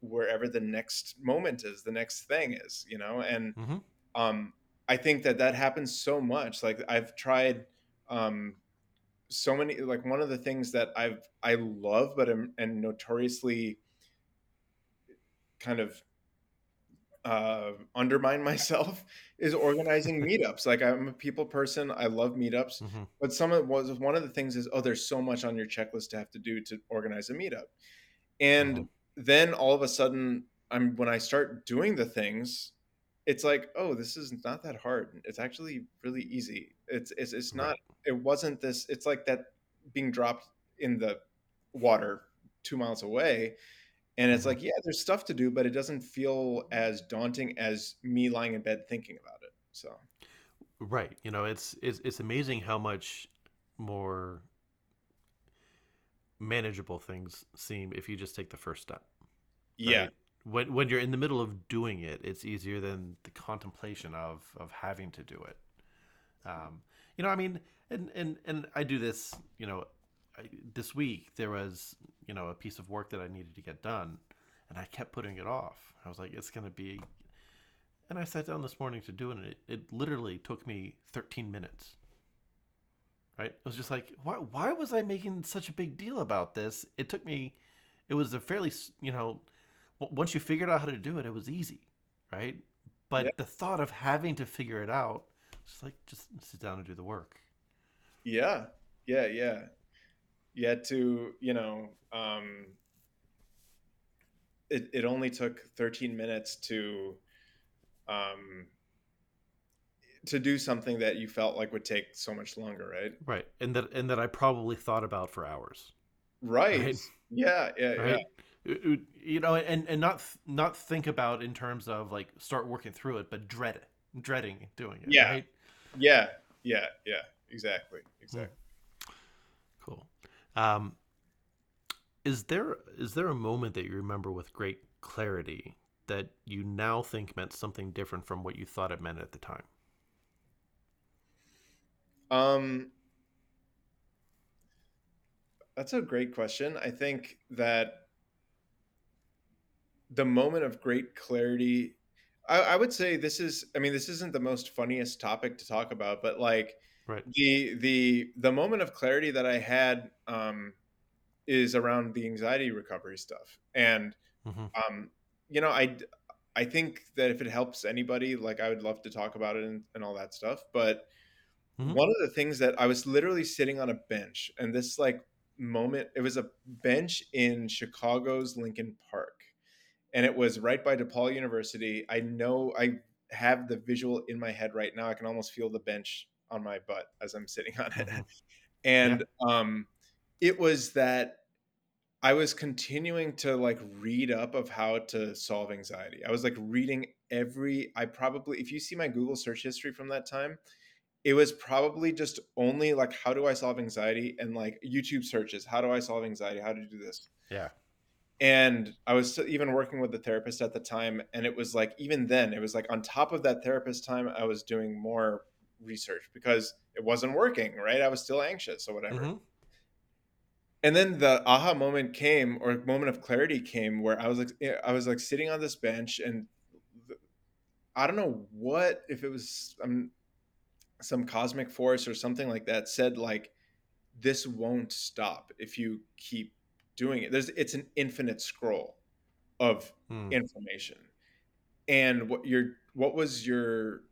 Speaker 1: wherever the next moment is the next thing is you know and mm-hmm. um i think that that happens so much like i've tried um so many like one of the things that I've I love but am and notoriously kind of uh, undermine myself <laughs> is organizing meetups. Like I'm a people person. I love meetups, mm-hmm. but some of was one of the things is oh, there's so much on your checklist to have to do to organize a meetup, and mm-hmm. then all of a sudden, I'm when I start doing the things, it's like oh, this is not that hard. It's actually really easy. It's it's it's not. Right it wasn't this it's like that being dropped in the water two miles away and it's like mm-hmm. yeah there's stuff to do but it doesn't feel as daunting as me lying in bed thinking about it so
Speaker 2: right you know it's it's, it's amazing how much more manageable things seem if you just take the first step
Speaker 1: right? yeah
Speaker 2: when when you're in the middle of doing it it's easier than the contemplation of of having to do it um you know i mean and and and I do this, you know, I, this week there was, you know, a piece of work that I needed to get done, and I kept putting it off. I was like, it's gonna be, and I sat down this morning to do it, and it, it literally took me 13 minutes. Right? It was just like, why why was I making such a big deal about this? It took me, it was a fairly, you know, once you figured out how to do it, it was easy, right? But the thought of having to figure it out, just like just sit down and do the work.
Speaker 1: Yeah, yeah, yeah. Yeah, to you know, um, it it only took 13 minutes to um to do something that you felt like would take so much longer, right?
Speaker 2: Right, and that and that I probably thought about for hours.
Speaker 1: Right. right? Yeah, yeah, right?
Speaker 2: yeah. You know, and and not not think about in terms of like start working through it, but dread it, dreading doing it.
Speaker 1: Yeah,
Speaker 2: right?
Speaker 1: yeah, yeah, yeah exactly exactly
Speaker 2: um is there is there a moment that you remember with great clarity that you now think meant something different from what you thought it meant at the time?
Speaker 1: Um that's a great question. I think that the moment of great clarity I, I, would say this is i mean this isn't the most funniest topic to talk about but like
Speaker 2: Right.
Speaker 1: The the the moment of clarity that I had um, is around the anxiety recovery stuff, and mm-hmm. um, you know, I I think that if it helps anybody, like I would love to talk about it and, and all that stuff. But
Speaker 2: Mhm.
Speaker 1: one of the things that I was literally sitting on a bench, and this like moment, it was a bench in Chicago's Lincoln Park, and it was right by DePaul University. I know I have the visual in my head right now. I can almost feel the bench on my butt as I'm sitting on it.
Speaker 2: Mhm. <laughs>
Speaker 1: And um, it was that I was continuing to like read up of how to solve anxiety. I was like reading every I probably if you see my Google search history from that time, it was probably just only like how do I solve anxiety and like YouTube searches, how do I solve anxiety, how to do this.
Speaker 2: Yeah.
Speaker 1: And I was even working with the therapist at the time and it was like even then it was like on top of that therapist time I was doing more research because it wasn't working, right? I was still anxious or whatever.
Speaker 2: Mhm.
Speaker 1: and then the aha moment came or moment of clarity came where i was like eh, i was like sitting on this bench and i don't know what if it was um, some cosmic force or something like that said like this won't stop if you keep doing it there's it's an infinite scroll of
Speaker 2: Mm.
Speaker 1: information and what your what was your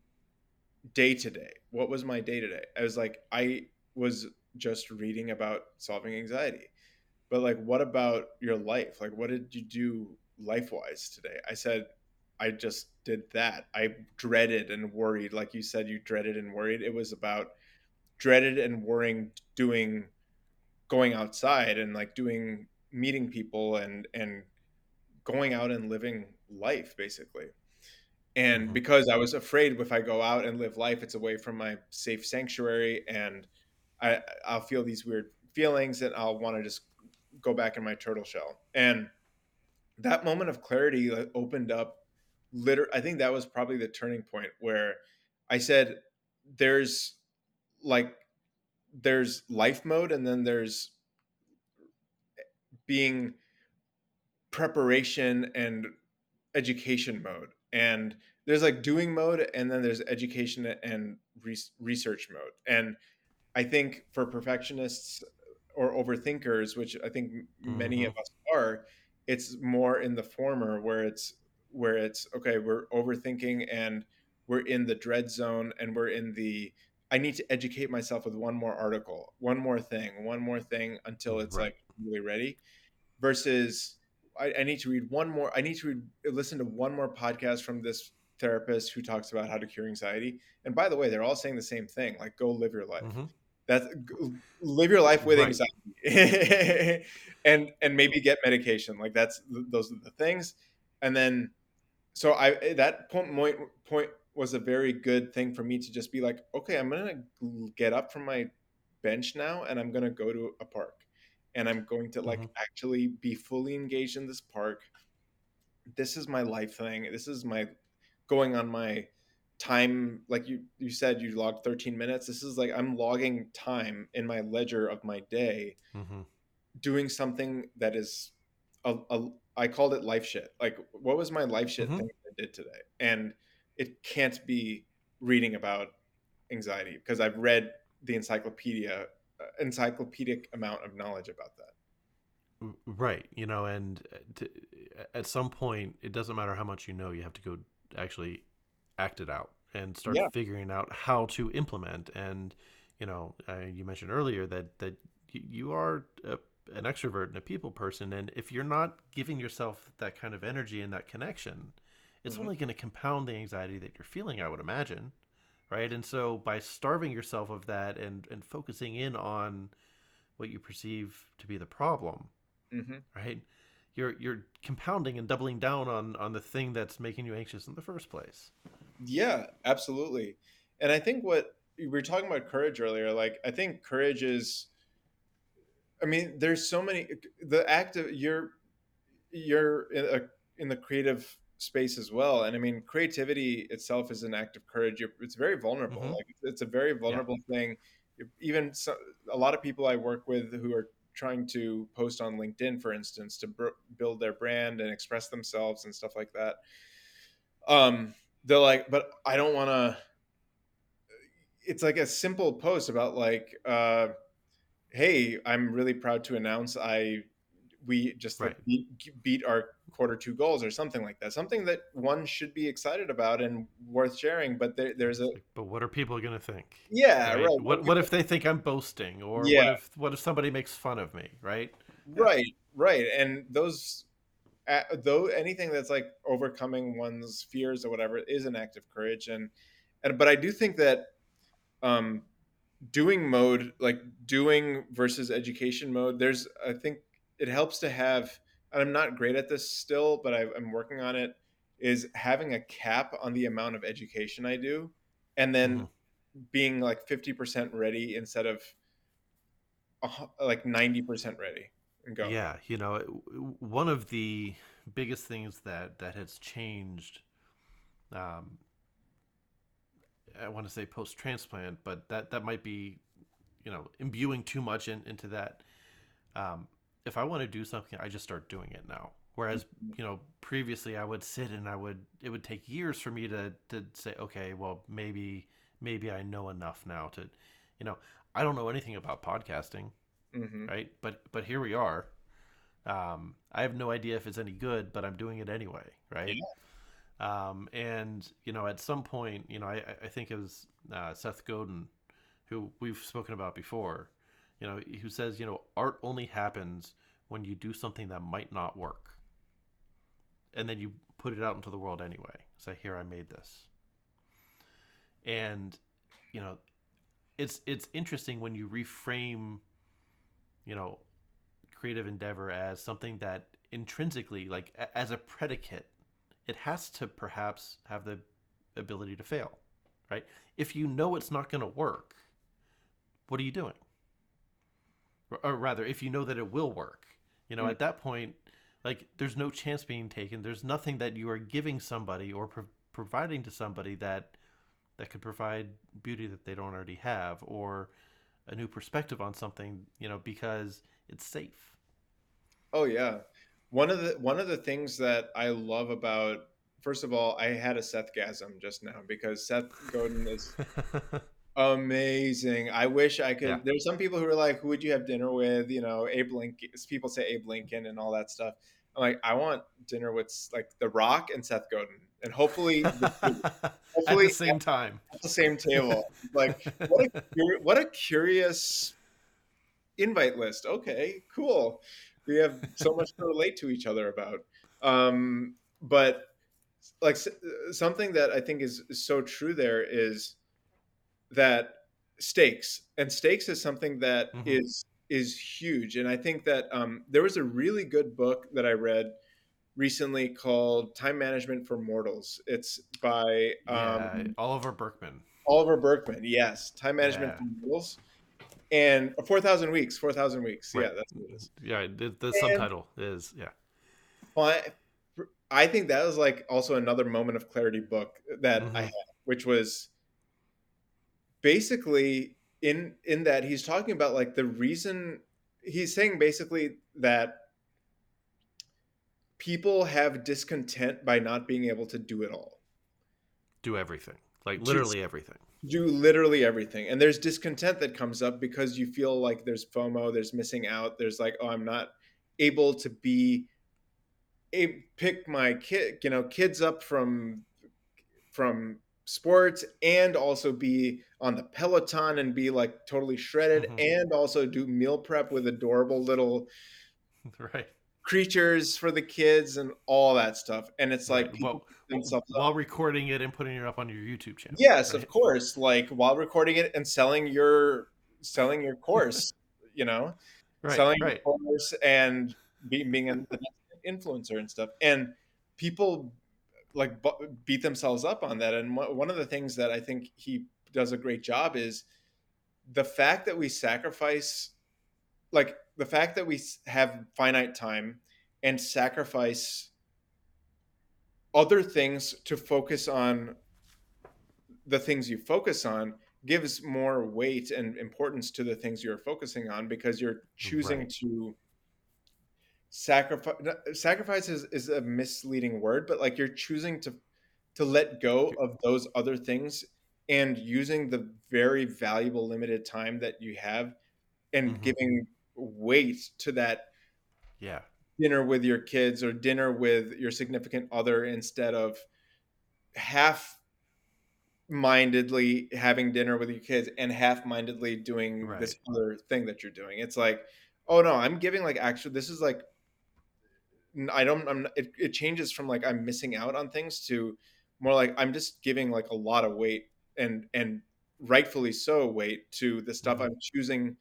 Speaker 1: day to day? What was my day to day? I was like i was just reading about solving anxiety. But like what about your life? Like what did you do life wise today? I said i just did that. I dreaded and worried. Like you said you dreaded and worried. It was about dreaded and worrying doing going outside and like doing meeting people and and going out and living life basically and
Speaker 2: Mhm.
Speaker 1: because i was afraid if i go out and live life it's away from my safe sanctuary and i i'll feel these weird feelings and i'll want to just go back in my turtle shell and that moment of clarity opened up liter i think that was probably the turning point where i said there's like there's life mode and then there's being preparation and education mode and there's like doing mode and then there's education and re- research mode and i think for perfectionists or overthinkers which i think m- many
Speaker 2: mm-hmm.
Speaker 1: of us are it's more in the former where it's where it's okay we're overthinking and we're in the dread zone and we're in the i need to educate myself with one more article one more thing one more thing until it's
Speaker 2: Right.
Speaker 1: like really ready versus I, I need to read one more i need to read, listen to one more podcast from this therapist who talks about how to cure anxiety. And by the way they're all saying the same thing like go live your life.
Speaker 2: Mhm.
Speaker 1: that's live your life with
Speaker 2: Right.
Speaker 1: anxiety. <laughs> And and maybe get medication. Like that's those are the things. And then so i that point point point was a very good thing for me to just be like okay i'm gonna get up from my bench now and i'm gonna go to a park and i'm going to like
Speaker 2: Mhm.
Speaker 1: actually be fully engaged in this park this is my life thing this is my going on my time like you you said you logged 13 minutes this is like i'm logging time in my ledger of my day
Speaker 2: Mhm.
Speaker 1: doing something that is a, a I called it life shit. Like what was my life shit
Speaker 2: Mhm.
Speaker 1: thing I did today? And it can't be reading about anxiety because I've read the encyclopedia encyclopedic amount of knowledge about that.
Speaker 2: Right. You know, and uh, to, at some point, it doesn't matter how much you know, you have to go actually act it out and start
Speaker 1: Yeah.
Speaker 2: figuring out how to implement. And, you know, uh, you mentioned earlier that, that you are a, an extrovert and a people person. And if you're not giving yourself that kind of energy and that connection, it's
Speaker 1: Mhm.
Speaker 2: only going to compound the anxiety that you're feeling, I would imagine. Right. And so by starving yourself of that and, and focusing in on what you perceive to be the problem,
Speaker 1: hmm
Speaker 2: right? You're you're compounding and doubling down on on the thing that's making you anxious in the first place.
Speaker 1: Yeah, absolutely. And I think what we were talking about courage earlier, like I think courage is I mean, there's so many the act of you're you're in, a, in the creative space as well and i mean creativity itself is an act of courage. You're, it's very vulnerable
Speaker 2: Mhm.
Speaker 1: like it's a very vulnerable thing. Even so, a lot of people i work with who are trying to post on linkedin for instance to br- build their brand and express themselves and stuff like that um they're like but i don't want to it's like a simple post about like uh hey i'm really proud to announce i we just like beat, beat our quarter two goals or something like that. Something that one should be excited about and worth sharing. But there, there's a
Speaker 2: but what are people gonna think?
Speaker 1: yeah,
Speaker 2: Right?
Speaker 1: right.
Speaker 2: What what if they think I'm boasting, or what
Speaker 1: Yeah,
Speaker 2: if what if somebody makes fun of me? Right? Yeah.
Speaker 1: right, right. And those, uh, though anything that's like overcoming one's fears or whatever is an act of courage. And and but I do think that um doing mode like doing versus education mode there's i think it helps to have and i'm not great at this still but I, i'm working on it is having a cap on the amount of education i do and then being like 50% ready instead of like 90% ready and going
Speaker 2: Yeah. You know, one of the biggest things that that has changed. Um, I want to say post transplant, but that that might be, you know, imbuing too much in, into that. Um, if I want to do something, I just start doing it now. Whereas, you know, previously I would sit and I would it would take years for me to to say, okay, well maybe maybe I know enough now to, you know, I don't know anything about podcasting,
Speaker 1: hmm
Speaker 2: right? But but here we are. Um, I have no idea if it's any good, but I'm doing it anyway, right?
Speaker 1: yeah
Speaker 2: Um, and you know, at some point, you know, I, I think it was uh, Seth Godin, who we've spoken about before. You know, who says, you know, art only happens when you do something that might not work, and then you put it out into the world anyway. Say, here, I made this, and you know, it's it's interesting when you reframe, you know, creative endeavor as something that intrinsically, like a- as a predicate, it has to perhaps have the ability to fail, right? If you know it's not going to work, what are you doing? Or, rather, if you know that it will work, you know,
Speaker 1: Mm.
Speaker 2: at that point, like there's no chance being taken. There's nothing that you are giving somebody or pro- providing to somebody that that could provide beauty that they don't already have or a new perspective on something, you know, because it's safe.
Speaker 1: oh yeah one of the one of the things that i love about first of all i had a seth gasm just now because seth godin is <laughs> Amazing. I wish I
Speaker 2: yeah.
Speaker 1: could. There's some people who are like, "Who would you have dinner with?" You know, Abe Lincoln. People say Abe Lincoln and all that stuff. I'm like, I want dinner with like The Rock and Seth Godin, and hopefully, <laughs> the two,
Speaker 2: At the
Speaker 1: hopefully
Speaker 2: same time.
Speaker 1: at the same table. <laughs> Like, what a what a curious invite list. Okay, cool. We have so much to relate to each other about. Um, but like s- something that I think is so true there is that stakes and stakes is something that
Speaker 2: hmm
Speaker 1: is is huge and i think that um, there was a really good book that i read recently called time management for mortals. It's by
Speaker 2: Yeah,
Speaker 1: um,
Speaker 2: Oliver Burkeman.
Speaker 1: oliver burkeman yes time management
Speaker 2: Yeah,
Speaker 1: for mortals and 4000 weeks 4000 weeks. Yeah that's what it is.
Speaker 2: Yeah, the, the subtitle is yeah.
Speaker 1: fi- i think that was like also another moment of clarity book that i
Speaker 2: hmm
Speaker 1: had which was basically in in that he's talking about like the reason he's saying basically that people have discontent by not being able to do it all.
Speaker 2: Do everything, like literally everything.
Speaker 1: do literally everything. And there's discontent that comes up because you feel like there's fomo there's missing out there's like oh i'm not able to be a pick my kid you know kids up from from sports and also be on the peloton and be like totally shredded
Speaker 2: hmm
Speaker 1: and also do meal prep with adorable little <laughs>
Speaker 2: Right,
Speaker 1: creatures for the kids and all that stuff. And it's like people
Speaker 2: Well,
Speaker 1: up.
Speaker 2: while recording it and putting it up on your YouTube channel,
Speaker 1: yes of course. Like while recording it and selling your selling your <laughs> course you know?
Speaker 2: Right,
Speaker 1: selling your course and being being an influencer and stuff. And people like beat themselves up on that and one one of the things that i think he does a great job is the fact that we sacrifice like the fact that we have finite time and sacrifice other things to focus on the things you focus on gives more weight and importance to the things you're focusing on because you're choosing
Speaker 2: Right.
Speaker 1: to sacrifice sacrifice is, is a misleading word but like you're choosing to to let go of those other things and using the very valuable limited time that you have and
Speaker 2: mhm.
Speaker 1: giving weight to that
Speaker 2: Yeah.
Speaker 1: dinner with your kids or dinner with your significant other instead of half mindedly having dinner with your kids and half mindedly doing
Speaker 2: Right.
Speaker 1: this other thing that you're doing. It's like, oh no, I'm giving like actually this is like I don't I'm it, it changes from like I'm missing out on things to more like I'm just giving like a lot of weight and and rightfully so weight to the stuff
Speaker 2: Mhm.
Speaker 1: I'm choosing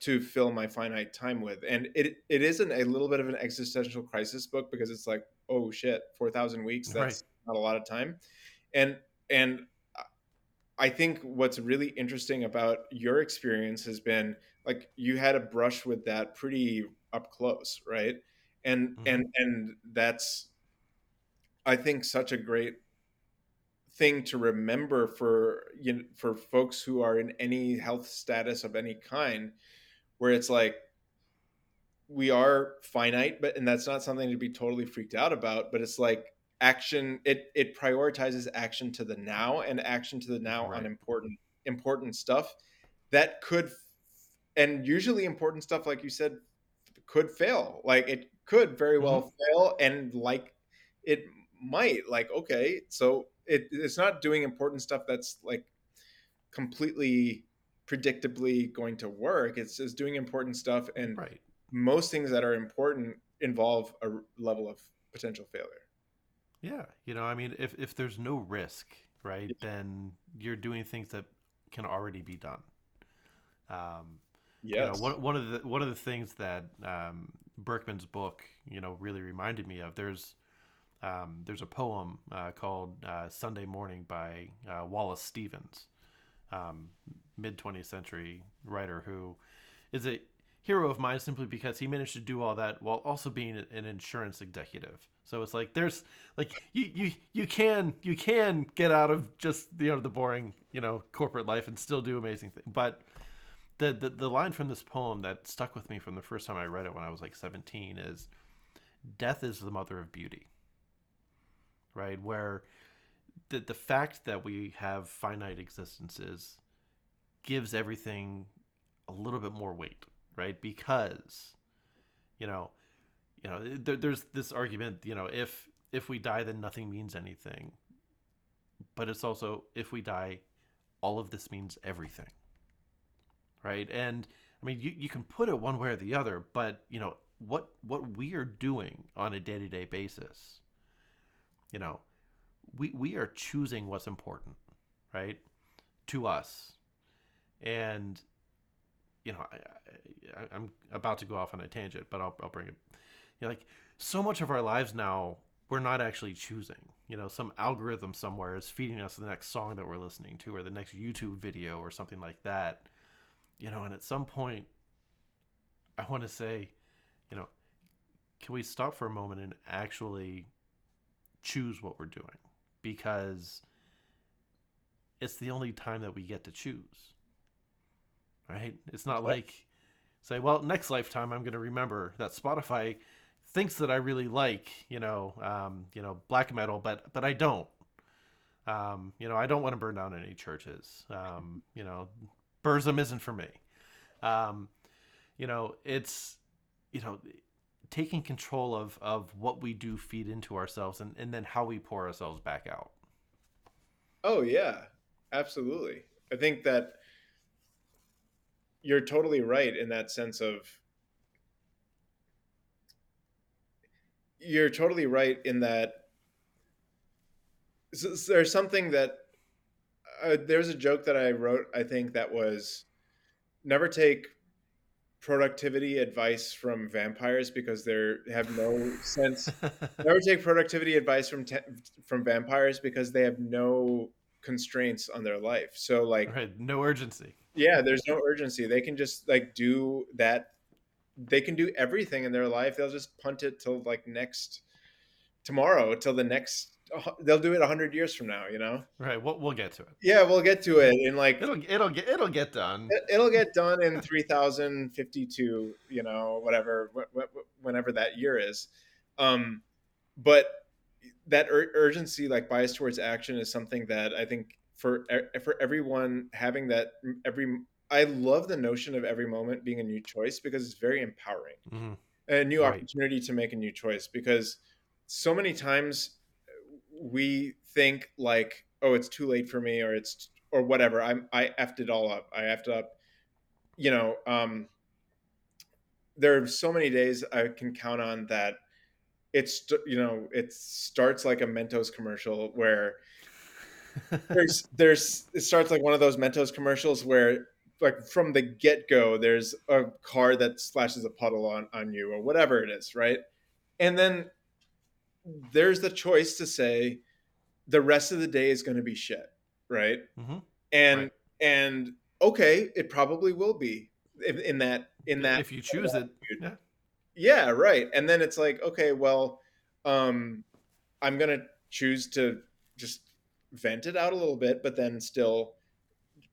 Speaker 1: to fill my finite time with. And it it isn't a little bit of an existential crisis book because it's like, oh shit, 4,000 weeks,
Speaker 2: Right.
Speaker 1: that's not a lot of time. And and I think what's really interesting about your experience has been like you had a brush with that pretty up close, right? And
Speaker 2: Mhm.
Speaker 1: and and that's I think such a great thing to remember for you know, for folks who are in any health status of any kind where it's like we are finite but and that's not something to be totally freaked out about but it's like action it it prioritizes action to the now and action to the now on important important stuff that could and usually important stuff like you said could fail like it could very well
Speaker 2: Mhm.
Speaker 1: fail and like it might like okay so it, it's not doing important stuff that's like completely predictably going to work it's just doing important stuff and
Speaker 2: Right.
Speaker 1: most things that are important involve a level of potential failure.
Speaker 2: Yeah. You know, I mean, if if there's no risk, right, then you're doing things that can already be done. Um, you know, one one of the one of the things that um, Burkeman's book, you know, really reminded me of. There's um, there's a poem uh, called uh, Sunday Morning by uh, Wallace Stevens, um, mid 20th century writer who is a hero of mine simply because he managed to do all that while also being an insurance executive. So it's like there's like you you you can you can get out of just you know the boring you know corporate life and still do amazing things. But the, the the line from this poem that stuck with me from the first time I read it when I was like 17 is death is the mother of beauty. Right? Where the the fact that we have finite existences gives everything a little bit more weight, right? Because you know, you know, there, there's this argument, you know, if if we die, then nothing means anything. But it's also if we die, all of this means everything, right? And I mean, you, you can put it one way or the other, but you know what what we are doing on a day to day basis, you know, we we are choosing what's important, right, to us, and you know, I, I, I'm about to go off on a tangent, but I'll, I'll bring it. You know, like so much of our lives now, we're not actually choosing. You know, some algorithm somewhere is feeding us the next song that we're listening to, or the next YouTube video, or something like that. You know, and at some point, I want to say, you know, can we stop for a moment and actually choose what we're doing? Because it's the only time that we get to choose right? It's not like say, well, next lifetime I'm going to remember that Spotify thinks that I really like, you know, um, you know, black metal, but but I don't. Um, you know, I don't want to burn down any churches. Um, you know, Burzum isn't for me. Um, you know, it's you know, taking control of of what we do feed into ourselves and and then how we pour ourselves back out.
Speaker 1: Oh yeah, absolutely. I think that you're totally right in that sense of you're totally right in that there's something that uh, there's a joke that I wrote I think that was never take productivity advice from vampires because they have no <laughs> sense. Never take productivity advice from te- from vampires because they have no constraints on their life. So like
Speaker 2: right, no urgency.
Speaker 1: yeah there's no urgency. They can just like do that. They can do everything in their life. They'll just punt it till like next tomorrow till the next they'll do it 100 years from now you know
Speaker 2: Right, we'll we'll get to it.
Speaker 1: yeah we'll get to it in like
Speaker 2: It'll it'll get it'll get done.
Speaker 1: it- it'll get done in 3052 you know whatever wh- wh- whenever that year is um but that ur- urgency like bias towards action is something that i think for for everyone having that every i love the notion of every moment being a new choice because it's very empowering
Speaker 2: hmm
Speaker 1: a new
Speaker 2: Right.
Speaker 1: opportunity to make a new choice because so many times we think like, oh, it's too late for me or it's or whatever. I'm I effed it all up. I effed up. You know, um, there are so many days I can count on that. It's you know it starts like a Mentos commercial where <laughs> there's there's it starts like one of those Mentos commercials where like from the get go there's a car that splashes a puddle on on you or whatever it is, right? And then there's the choice to say the rest of the day is going to be shit, right?
Speaker 2: Mhm.
Speaker 1: And
Speaker 2: Right.
Speaker 1: and okay, it probably will be in, in that in that
Speaker 2: if you choose it, yeah.
Speaker 1: yeah, right. And then it's like, okay, well, um, I'm gonna choose to just vent it out a little bit, but then still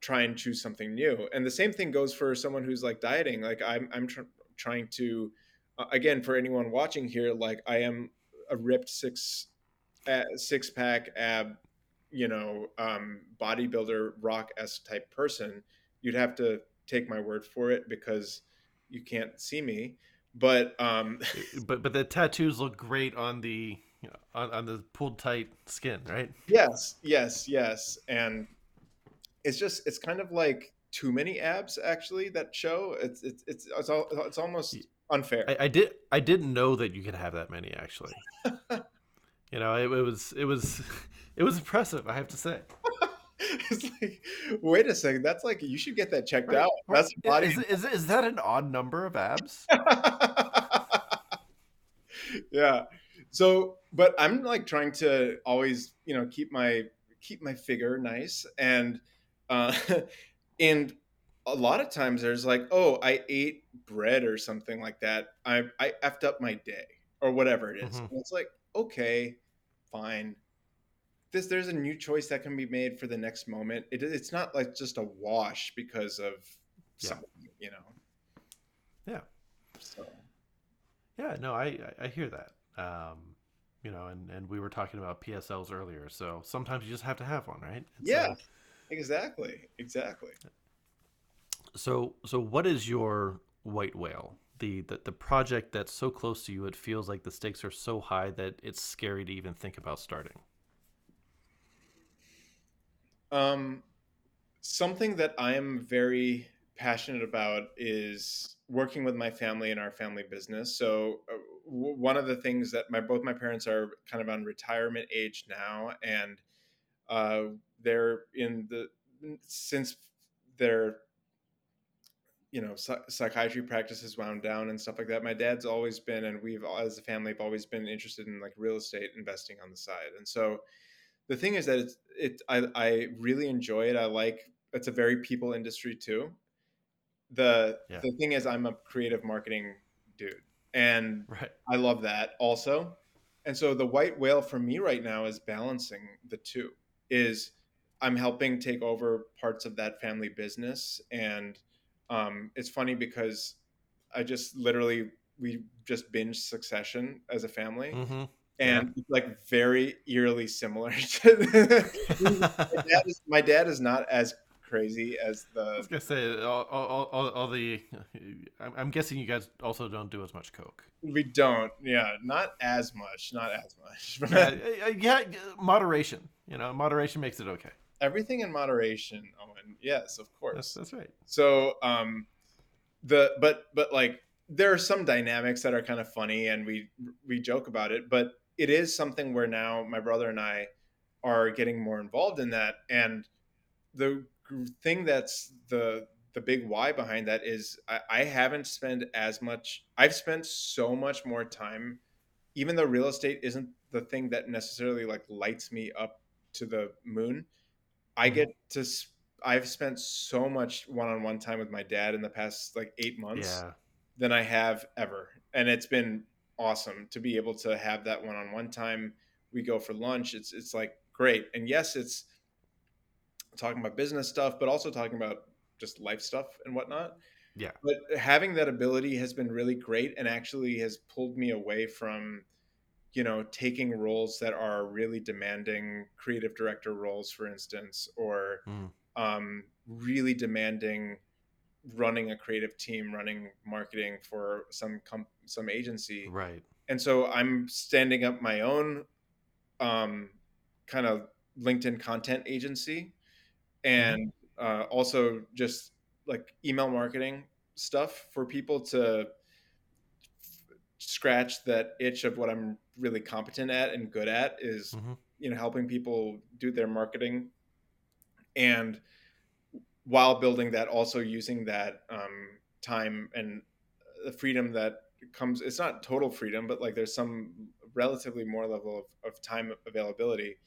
Speaker 1: try and choose something new. And the same thing goes for someone who's like dieting. Like I'm, I'm tr- trying to, uh, again, for anyone watching here, like I am a ripped six, uh, six pack ab, you know, um, bodybuilder rock s type person. You'd have to take my word for it because you can't see me. But um <laughs>
Speaker 2: but but the tattoos look great on the on, on the pulled tight skin right?
Speaker 1: Yes yes yes. And it's just it's kind of like too many abs actually that show. It's it's it's it's, all, it's almost unfair.
Speaker 2: I, I did i didn't know that you could have that many actually. <laughs> You know it, it was it was <laughs> it was impressive i have to say. <laughs>
Speaker 1: It's like wait a second that's like you should get that checked
Speaker 2: Right.
Speaker 1: out.
Speaker 2: Right.
Speaker 1: that's body
Speaker 2: is, is, is that an odd number of abs?
Speaker 1: Yeah. So but i'm like trying to always you know keep my keep my figure nice and uh and a lot of times there's like oh i ate bread or something like that i i effed up my day or whatever it is.
Speaker 2: Mhm.
Speaker 1: It's like okay fine this there's a new choice that can be made for the next moment it, it's not like just a wash because of
Speaker 2: Yeah.
Speaker 1: something you know
Speaker 2: Yeah.
Speaker 1: so
Speaker 2: yeah no i i, hear that um you know and and we were talking about psls earlier so sometimes you just have to have one right It's,
Speaker 1: Yeah. exactly exactly
Speaker 2: So, so what is your white whale? The, the the project that's so close to you, it feels like the stakes are so high that it's scary to even think about starting.
Speaker 1: Um, something that I am very passionate about is working with my family in our family business. So uh, w- one of the things that my both my parents are kind of on retirement age now, and uh, they're in the since their you know psychiatry practice has wound down and stuff like that. My dad's always been, and we've as a family have always been interested in like real estate investing on the side, and so the thing is that it's it I, I really enjoy it i like it's a very people industry too the
Speaker 2: Yeah.
Speaker 1: the thing is i'm a creative marketing dude and
Speaker 2: Right.
Speaker 1: i love that also and so the white whale for me right now is balancing the two is i'm helping take over parts of that family business and um, it's funny because i just literally we just binged succession as a family
Speaker 2: Mm-hmm.
Speaker 1: and like very eerily similar <laughs> to my, dad is, my dad is not as crazy as the.
Speaker 2: I was gonna say all, all, all, all the. I'm, I'm guessing you guys also don't do as much coke.
Speaker 1: we don't yeah not as much not as much <laughs>
Speaker 2: yeah, yeah, moderation. You know, moderation makes it okay.
Speaker 1: Everything in moderation owen yes of course
Speaker 2: that's right.
Speaker 1: so um the but but like there are some dynamics that are kind of funny and we we joke about it but it is something where now my brother and i are getting more involved in that and the thing that's the the big why behind that is I, I haven't spent as much i've spent so much more time even though real estate isn't the thing that necessarily like lights me up to the moon i
Speaker 2: Mhm.
Speaker 1: get to I've spent so much one-on-one time with my dad in the past like eight months
Speaker 2: Yeah.
Speaker 1: than i have ever and it's been awesome to be able to have that one-on-one time we go for lunch it's it's like great and yes it's talking about business stuff but also talking about just life stuff and whatnot
Speaker 2: Yeah.
Speaker 1: but having that ability has been really great and actually has pulled me away from you know taking roles that are really demanding creative director roles for instance or
Speaker 2: Mm.
Speaker 1: um, really demanding running a creative team, running marketing for some com- some agency,
Speaker 2: right.
Speaker 1: and so I'm standing up my own um, kind of LinkedIn content agency, and uh, also just like email marketing stuff for people to scratch that itch of what I'm really competent at and good at is
Speaker 2: Mhm.
Speaker 1: you know helping people do their marketing and while building that also using that um, time and the freedom that comes it's not total freedom but like there's some relatively more level of, of time availability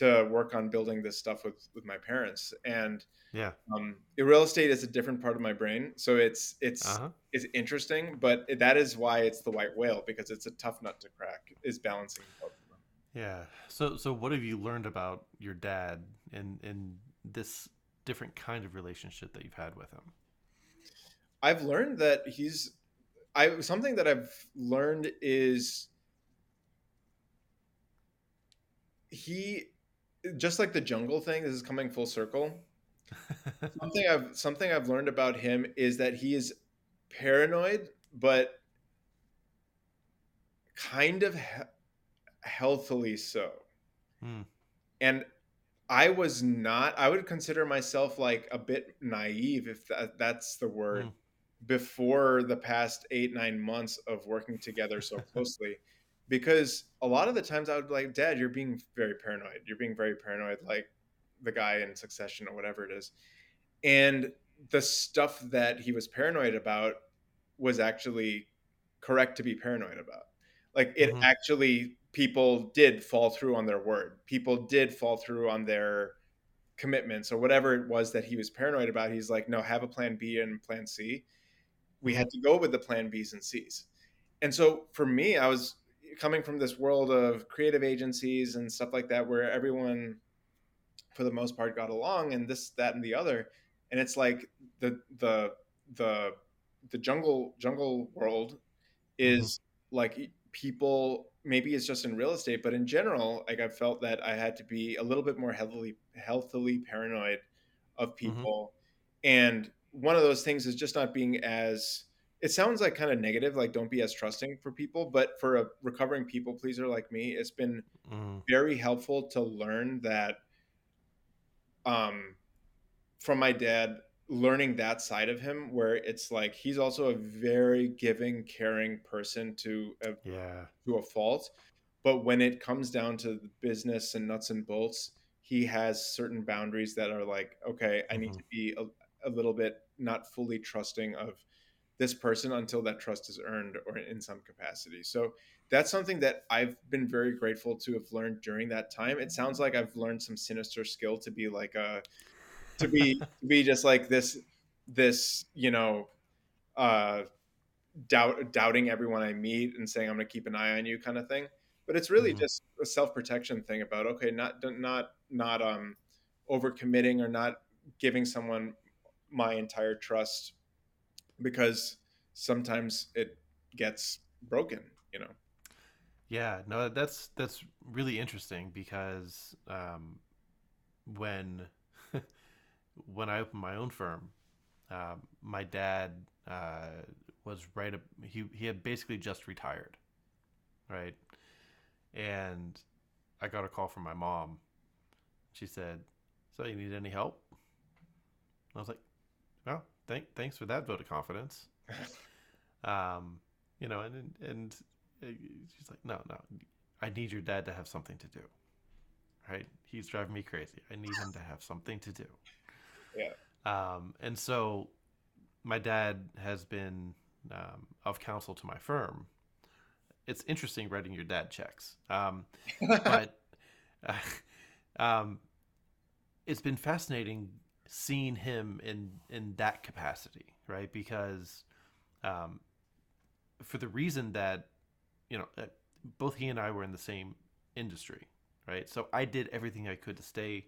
Speaker 1: to work on building this stuff with with my parents and
Speaker 2: Yeah.
Speaker 1: um, real estate is a different part of my brain so it's it's
Speaker 2: Uh-huh.
Speaker 1: it's interesting but that is why it's the white whale because it's a tough nut to crack is balancing both of them
Speaker 2: Yeah. So so what have you learned about your dad and and this different kind of relationship that you've had with him?
Speaker 1: I've learned that he's I something that I've learned is he just like the jungle thing this is coming full circle <laughs> something I've something I've learned about him is that he is paranoid but kind of he- healthily so
Speaker 2: Hmm.
Speaker 1: and I was not I would consider myself like a bit naive if that, that's the word
Speaker 2: Mm.
Speaker 1: before the past 8 9 months of working together so <laughs> closely because a lot of the times I would be like dad you're being very paranoid. You're being very paranoid like the guy in succession or whatever it is. And the stuff that he was paranoid about was actually correct to be paranoid about. Like it
Speaker 2: Mhm.
Speaker 1: actually people did fall through on their word. People did fall through on their commitments or whatever it was that he was paranoid about. He's like no have a plan b and plan c. We had to go with the plan b's and c's. And so for me i was coming from this world of creative agencies and stuff like that where everyone for the most part got along and this that and the other. And it's like the the the the jungle jungle world mm-hmm. is like e, people maybe it's just in real estate but in general like i felt that i had to be a little bit more heavily healthily paranoid of mm-hmm. people. And one of those things is just not being as it sounds like kind of negative like don't be as trusting for people but for a recovering people pleaser like me it's been
Speaker 2: Mm.
Speaker 1: very helpful to learn that um from my dad learning that side of him where it's like he's also a very giving caring person to a,
Speaker 2: Yeah.
Speaker 1: to a fault but when it comes down to the business and nuts and bolts he has certain boundaries that are like okay i need
Speaker 2: Mhm.
Speaker 1: to be a, a little bit not fully trusting of this person until that trust is earned or in some capacity. So that's something that i've been very grateful to have learned during that time. It sounds like i've learned some sinister skill to be like a to be <laughs> to be just like this this you know uh doubt doubting everyone i meet and saying i'm going to keep an eye on you kind of thing. But it's really
Speaker 2: Mhm.
Speaker 1: just a self-protection thing about okay not not not um overcommitting or not giving someone my entire trust because sometimes it gets broken you know
Speaker 2: Yeah, no, that's that's really interesting because um, when <laughs> when I opened my own firm, um, my dad uh, was right. Up, he he had basically just retired, right? And I got a call from my mom. She said, "So you need any help?" I was like, "Well, thank thanks for that vote of confidence." <laughs> um, you know, and and uh, she's like, "No, no, I need your dad to have something to do. Right? He's driving me crazy. I need him to have something to do." <laughs>
Speaker 1: Yeah.
Speaker 2: Um, and so my dad has been um, of counsel to my firm. It's interesting writing your dad checks, um, <laughs> but uh, um, it's been fascinating seeing him in in that capacity, right? Because um, for the reason that you know uh, both he and I were in the same industry, right? So I did everything I could to stay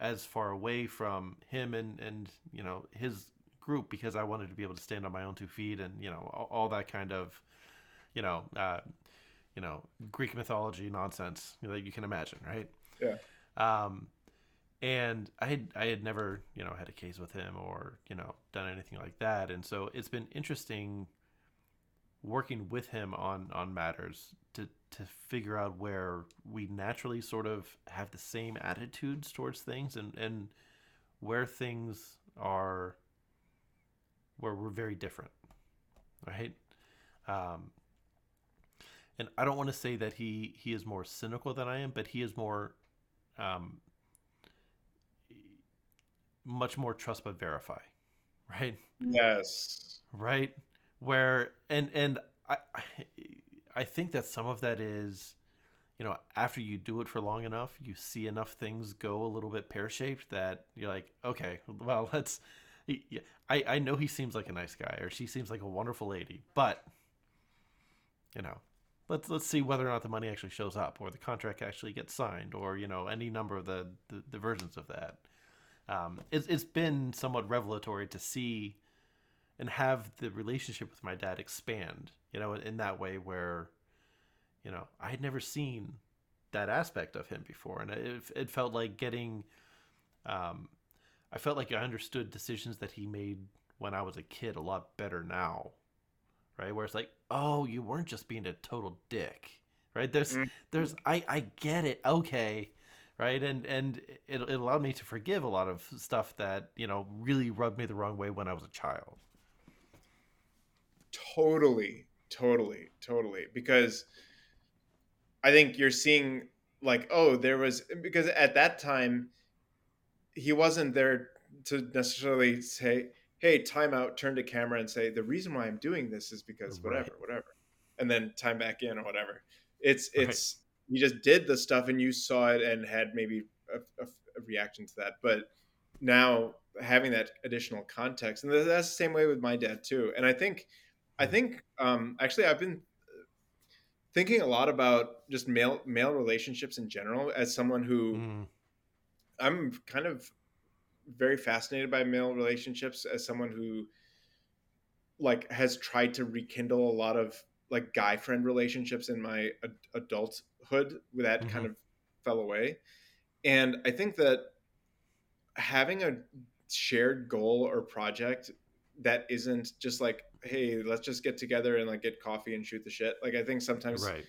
Speaker 2: as far away from him and and you know his group because I wanted to be able to stand on my own two feet and you know all, all that kind of you know uh, you know Greek mythology nonsense that you can imagine, right?
Speaker 1: Yeah.
Speaker 2: Um, and I had I had never you know had a case with him or you know done anything like that, and so it's been interesting working with him on on matters to to figure out where we naturally sort of have the same attitudes towards things and and where things are where we're very different right? Um and i don't want to say that he he is more cynical than i am but he is more um much more trust but verify right?
Speaker 1: Yes.
Speaker 2: right? Where and and I I think that some of that is you know after you do it for long enough you see enough things go a little bit pear-shaped that you're like okay <laughs> well let's I, I know he seems like a nice guy or she seems like a wonderful lady but you know let's let's see whether or not the money actually shows up or the contract actually gets signed or you know any number of the the, the versions of that um, it's, it's been somewhat revelatory to see and have the relationship with my dad expand you know in that way where you know i had never seen that aspect of him before. And it, it felt like getting um, i felt like i understood decisions that he made when i was a kid a lot better now right? Where it's like oh you weren't just being a total dick right? There's mm-hmm. there's i i get it. Okay right? And and it, it allowed me to forgive a lot of stuff that you know really rubbed me the wrong way when i was a child.
Speaker 1: Totally totally totally. Because i think you're seeing like oh there was because at that time he wasn't there to necessarily say hey time out turn to camera and say the reason why i'm doing this is because whatever right. whatever and then time back in or whatever. It's it's you just did the stuff and you saw it and had maybe a, a, a reaction to that. But now having that additional context and that's the same way with my dad too. And i think I think um, actually I've been thinking a lot about just male male relationships in general as someone who mm. I'm kind of very fascinated by male relationships as someone who like has tried to rekindle a lot of like guy friend relationships in my ad- adulthood that mm-hmm. kind of fell away and i think that having a shared goal or project that isn't just like hey let's just get together and like get coffee and shoot the shit like i think sometimes right.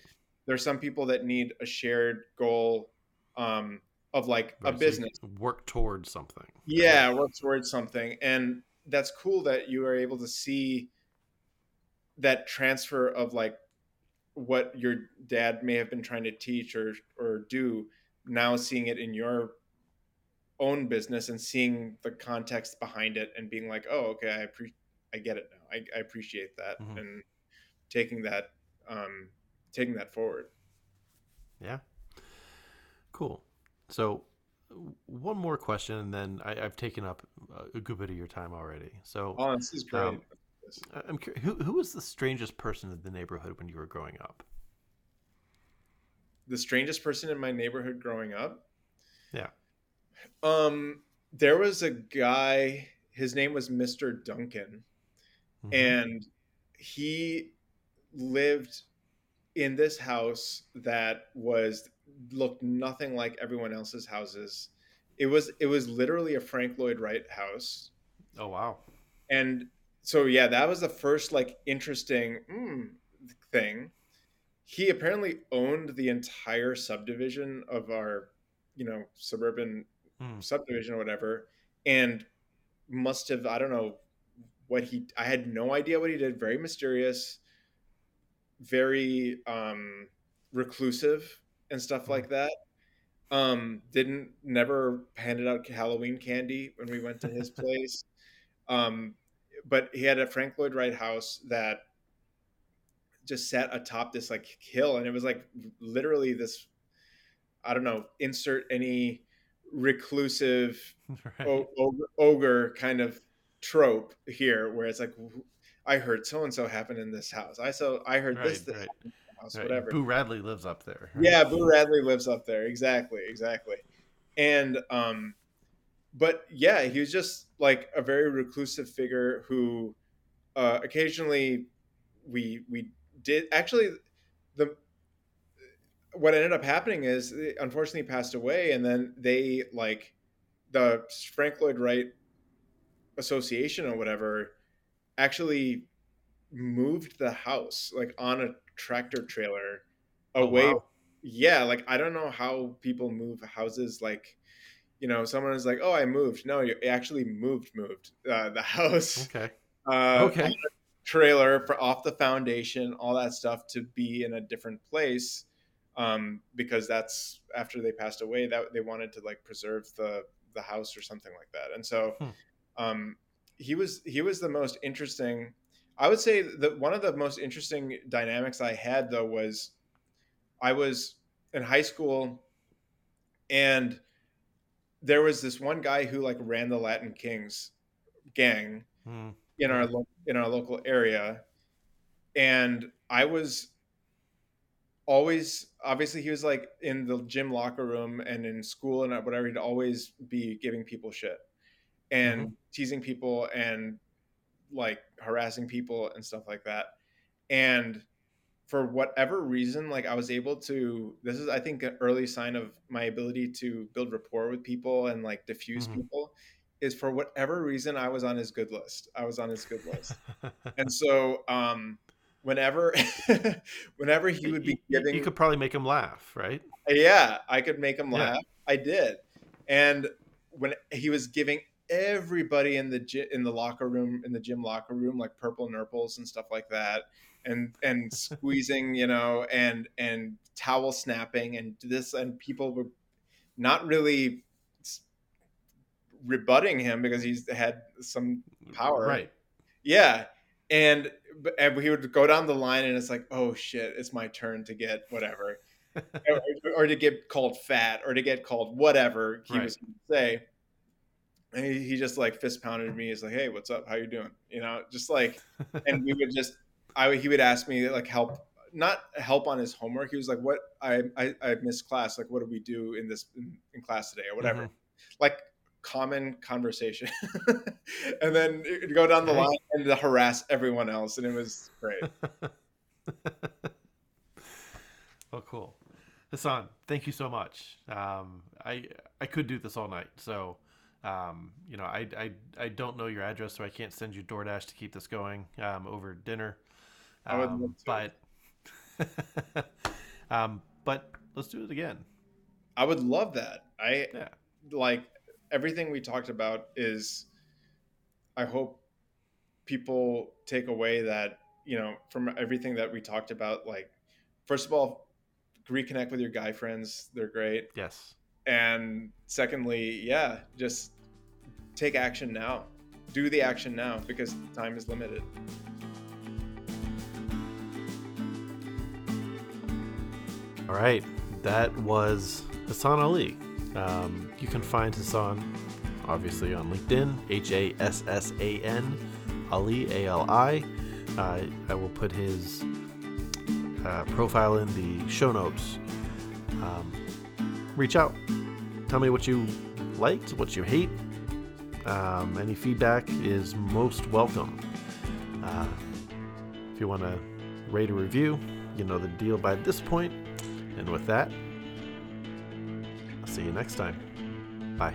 Speaker 1: there's some people that need a shared goal um of like right, a business
Speaker 2: so work towards something
Speaker 1: yeah right. work towards something and that's cool that you are able to see that transfer of like what your dad may have been trying to teach or or do now seeing it in your own business and seeing the context behind it and being like, oh, okay, I pre- I get it now. I, I appreciate that mm-hmm. and taking that um, taking that forward.
Speaker 2: Yeah. Cool. So one more question, and then I, have taken up a good bit of your time already. So,
Speaker 1: oh, this is great. Um,
Speaker 2: I'm curious, who who was the strangest person in the neighborhood when you were growing up?
Speaker 1: The strangest person in my neighborhood growing up?
Speaker 2: Yeah.
Speaker 1: Um, there was a guy. His name was Mister Duncan, mm-hmm. and he lived in this house that was looked nothing like everyone else's houses. It was it was literally a Frank Lloyd Wright house.
Speaker 2: Oh wow!
Speaker 1: And so yeah, that was the first like interesting mm, thing. He apparently owned the entire subdivision of our, you know, suburban mm. subdivision or whatever, and must have I don't know what he I had no idea what he did. Very mysterious, very um, reclusive and stuff mm. like that. Um, didn't never handed out Halloween candy when we went to his <laughs> place. Um, but he had a Frank Lloyd Wright house that just sat atop this like hill, and it was like literally this. I don't know. Insert any reclusive <laughs> right. o- ogre kind of trope here where it's like i heard so and so happened in this house i saw i heard right, this, this right.
Speaker 2: house right. whatever boo radley lives up there
Speaker 1: yeah boo radley lives up there exactly exactly and um but yeah he was just like a very reclusive figure who uh occasionally we we did actually the what ended up happening is unfortunately passed away and then they like the Frank Lloyd Wright Association or whatever actually moved the house like on a tractor trailer away.
Speaker 2: Oh, wow.
Speaker 1: Yeah, like I don't know how people move houses. Like, you know, someone is like, "Oh, I moved." No, you actually moved, moved uh, the <laughs> house.
Speaker 2: Okay.
Speaker 1: Uh,
Speaker 2: Okay.
Speaker 1: trailer for off the foundation, all that stuff to be in a different place. Um, because that's after they passed away that they wanted to like preserve the the house or something like that. And so,
Speaker 2: Hmm.
Speaker 1: um, he was he was the most interesting. I would say that one of the most interesting dynamics I had though was I was in high school and there was this one guy who like ran the Latin Kings gang
Speaker 2: Mm,
Speaker 1: in our lo- in our local area. And I was always obviously he was like in the gym locker room and in school and whatever he'd always be giving people shit and teasing people and like harassing people and stuff like that. And for whatever reason like i was able to this is i think an early sign of my ability to build rapport with people and like diffuse
Speaker 2: Mhm.
Speaker 1: people is for whatever reason i was on his good list i was on his good list <laughs> and so um whenever <laughs> whenever he would be giving
Speaker 2: You could probably make him laugh, right?
Speaker 1: yeah, I could make him
Speaker 2: Yeah.
Speaker 1: laugh. I did. And when he was giving everybody in the in the locker room in the gym locker room like purple nurples and stuff like that and and squeezing, you know, and and towel snapping and this and people were not really rebutting him because he's had some Power.
Speaker 2: Right.
Speaker 1: yeah and, and he would go down the line and it's like oh shit it's my turn to get whatever <laughs> or, or to get called fat or to get called whatever he
Speaker 2: Right.
Speaker 1: was going to say and he, he just like fist pounded me he's like hey what's up how you doing you know just like and we would just i he would ask me like help not help on his homework he was like what i i, I missed class like what do we do in this in, in class today or whatever
Speaker 2: Mhm.
Speaker 1: like common conversation <laughs> and then it'd go down the line and harass everyone else and it was great <laughs>
Speaker 2: Oh, cool. Hassan, thank you so much. Um, I I could do this all night, so um, you know I, I I don't know your address, so I can't send you DoorDash to keep this going um, over dinner.
Speaker 1: I would
Speaker 2: Um,
Speaker 1: love
Speaker 2: but <laughs> um, but let's do it again.
Speaker 1: i would love that i
Speaker 2: Yeah.
Speaker 1: like everything we talked about is i hope people take away that you know from everything that we talked about like first of all reconnect with your guy friends they're great
Speaker 2: Yes.
Speaker 1: and secondly yeah just take action now do the action now because time is limited
Speaker 2: All right, that was Hassan Ali. Um, you can find Hassan obviously on LinkedIn, H A S S A N, Ali, A L I. Uh, I will put his uh, profile in the show notes. Um, reach out. Tell me what you liked, what you hate. Um, any feedback is most welcome. Uh, if you want to rate a review, you know the deal by this point. And with that, I'll see you next time. Bye.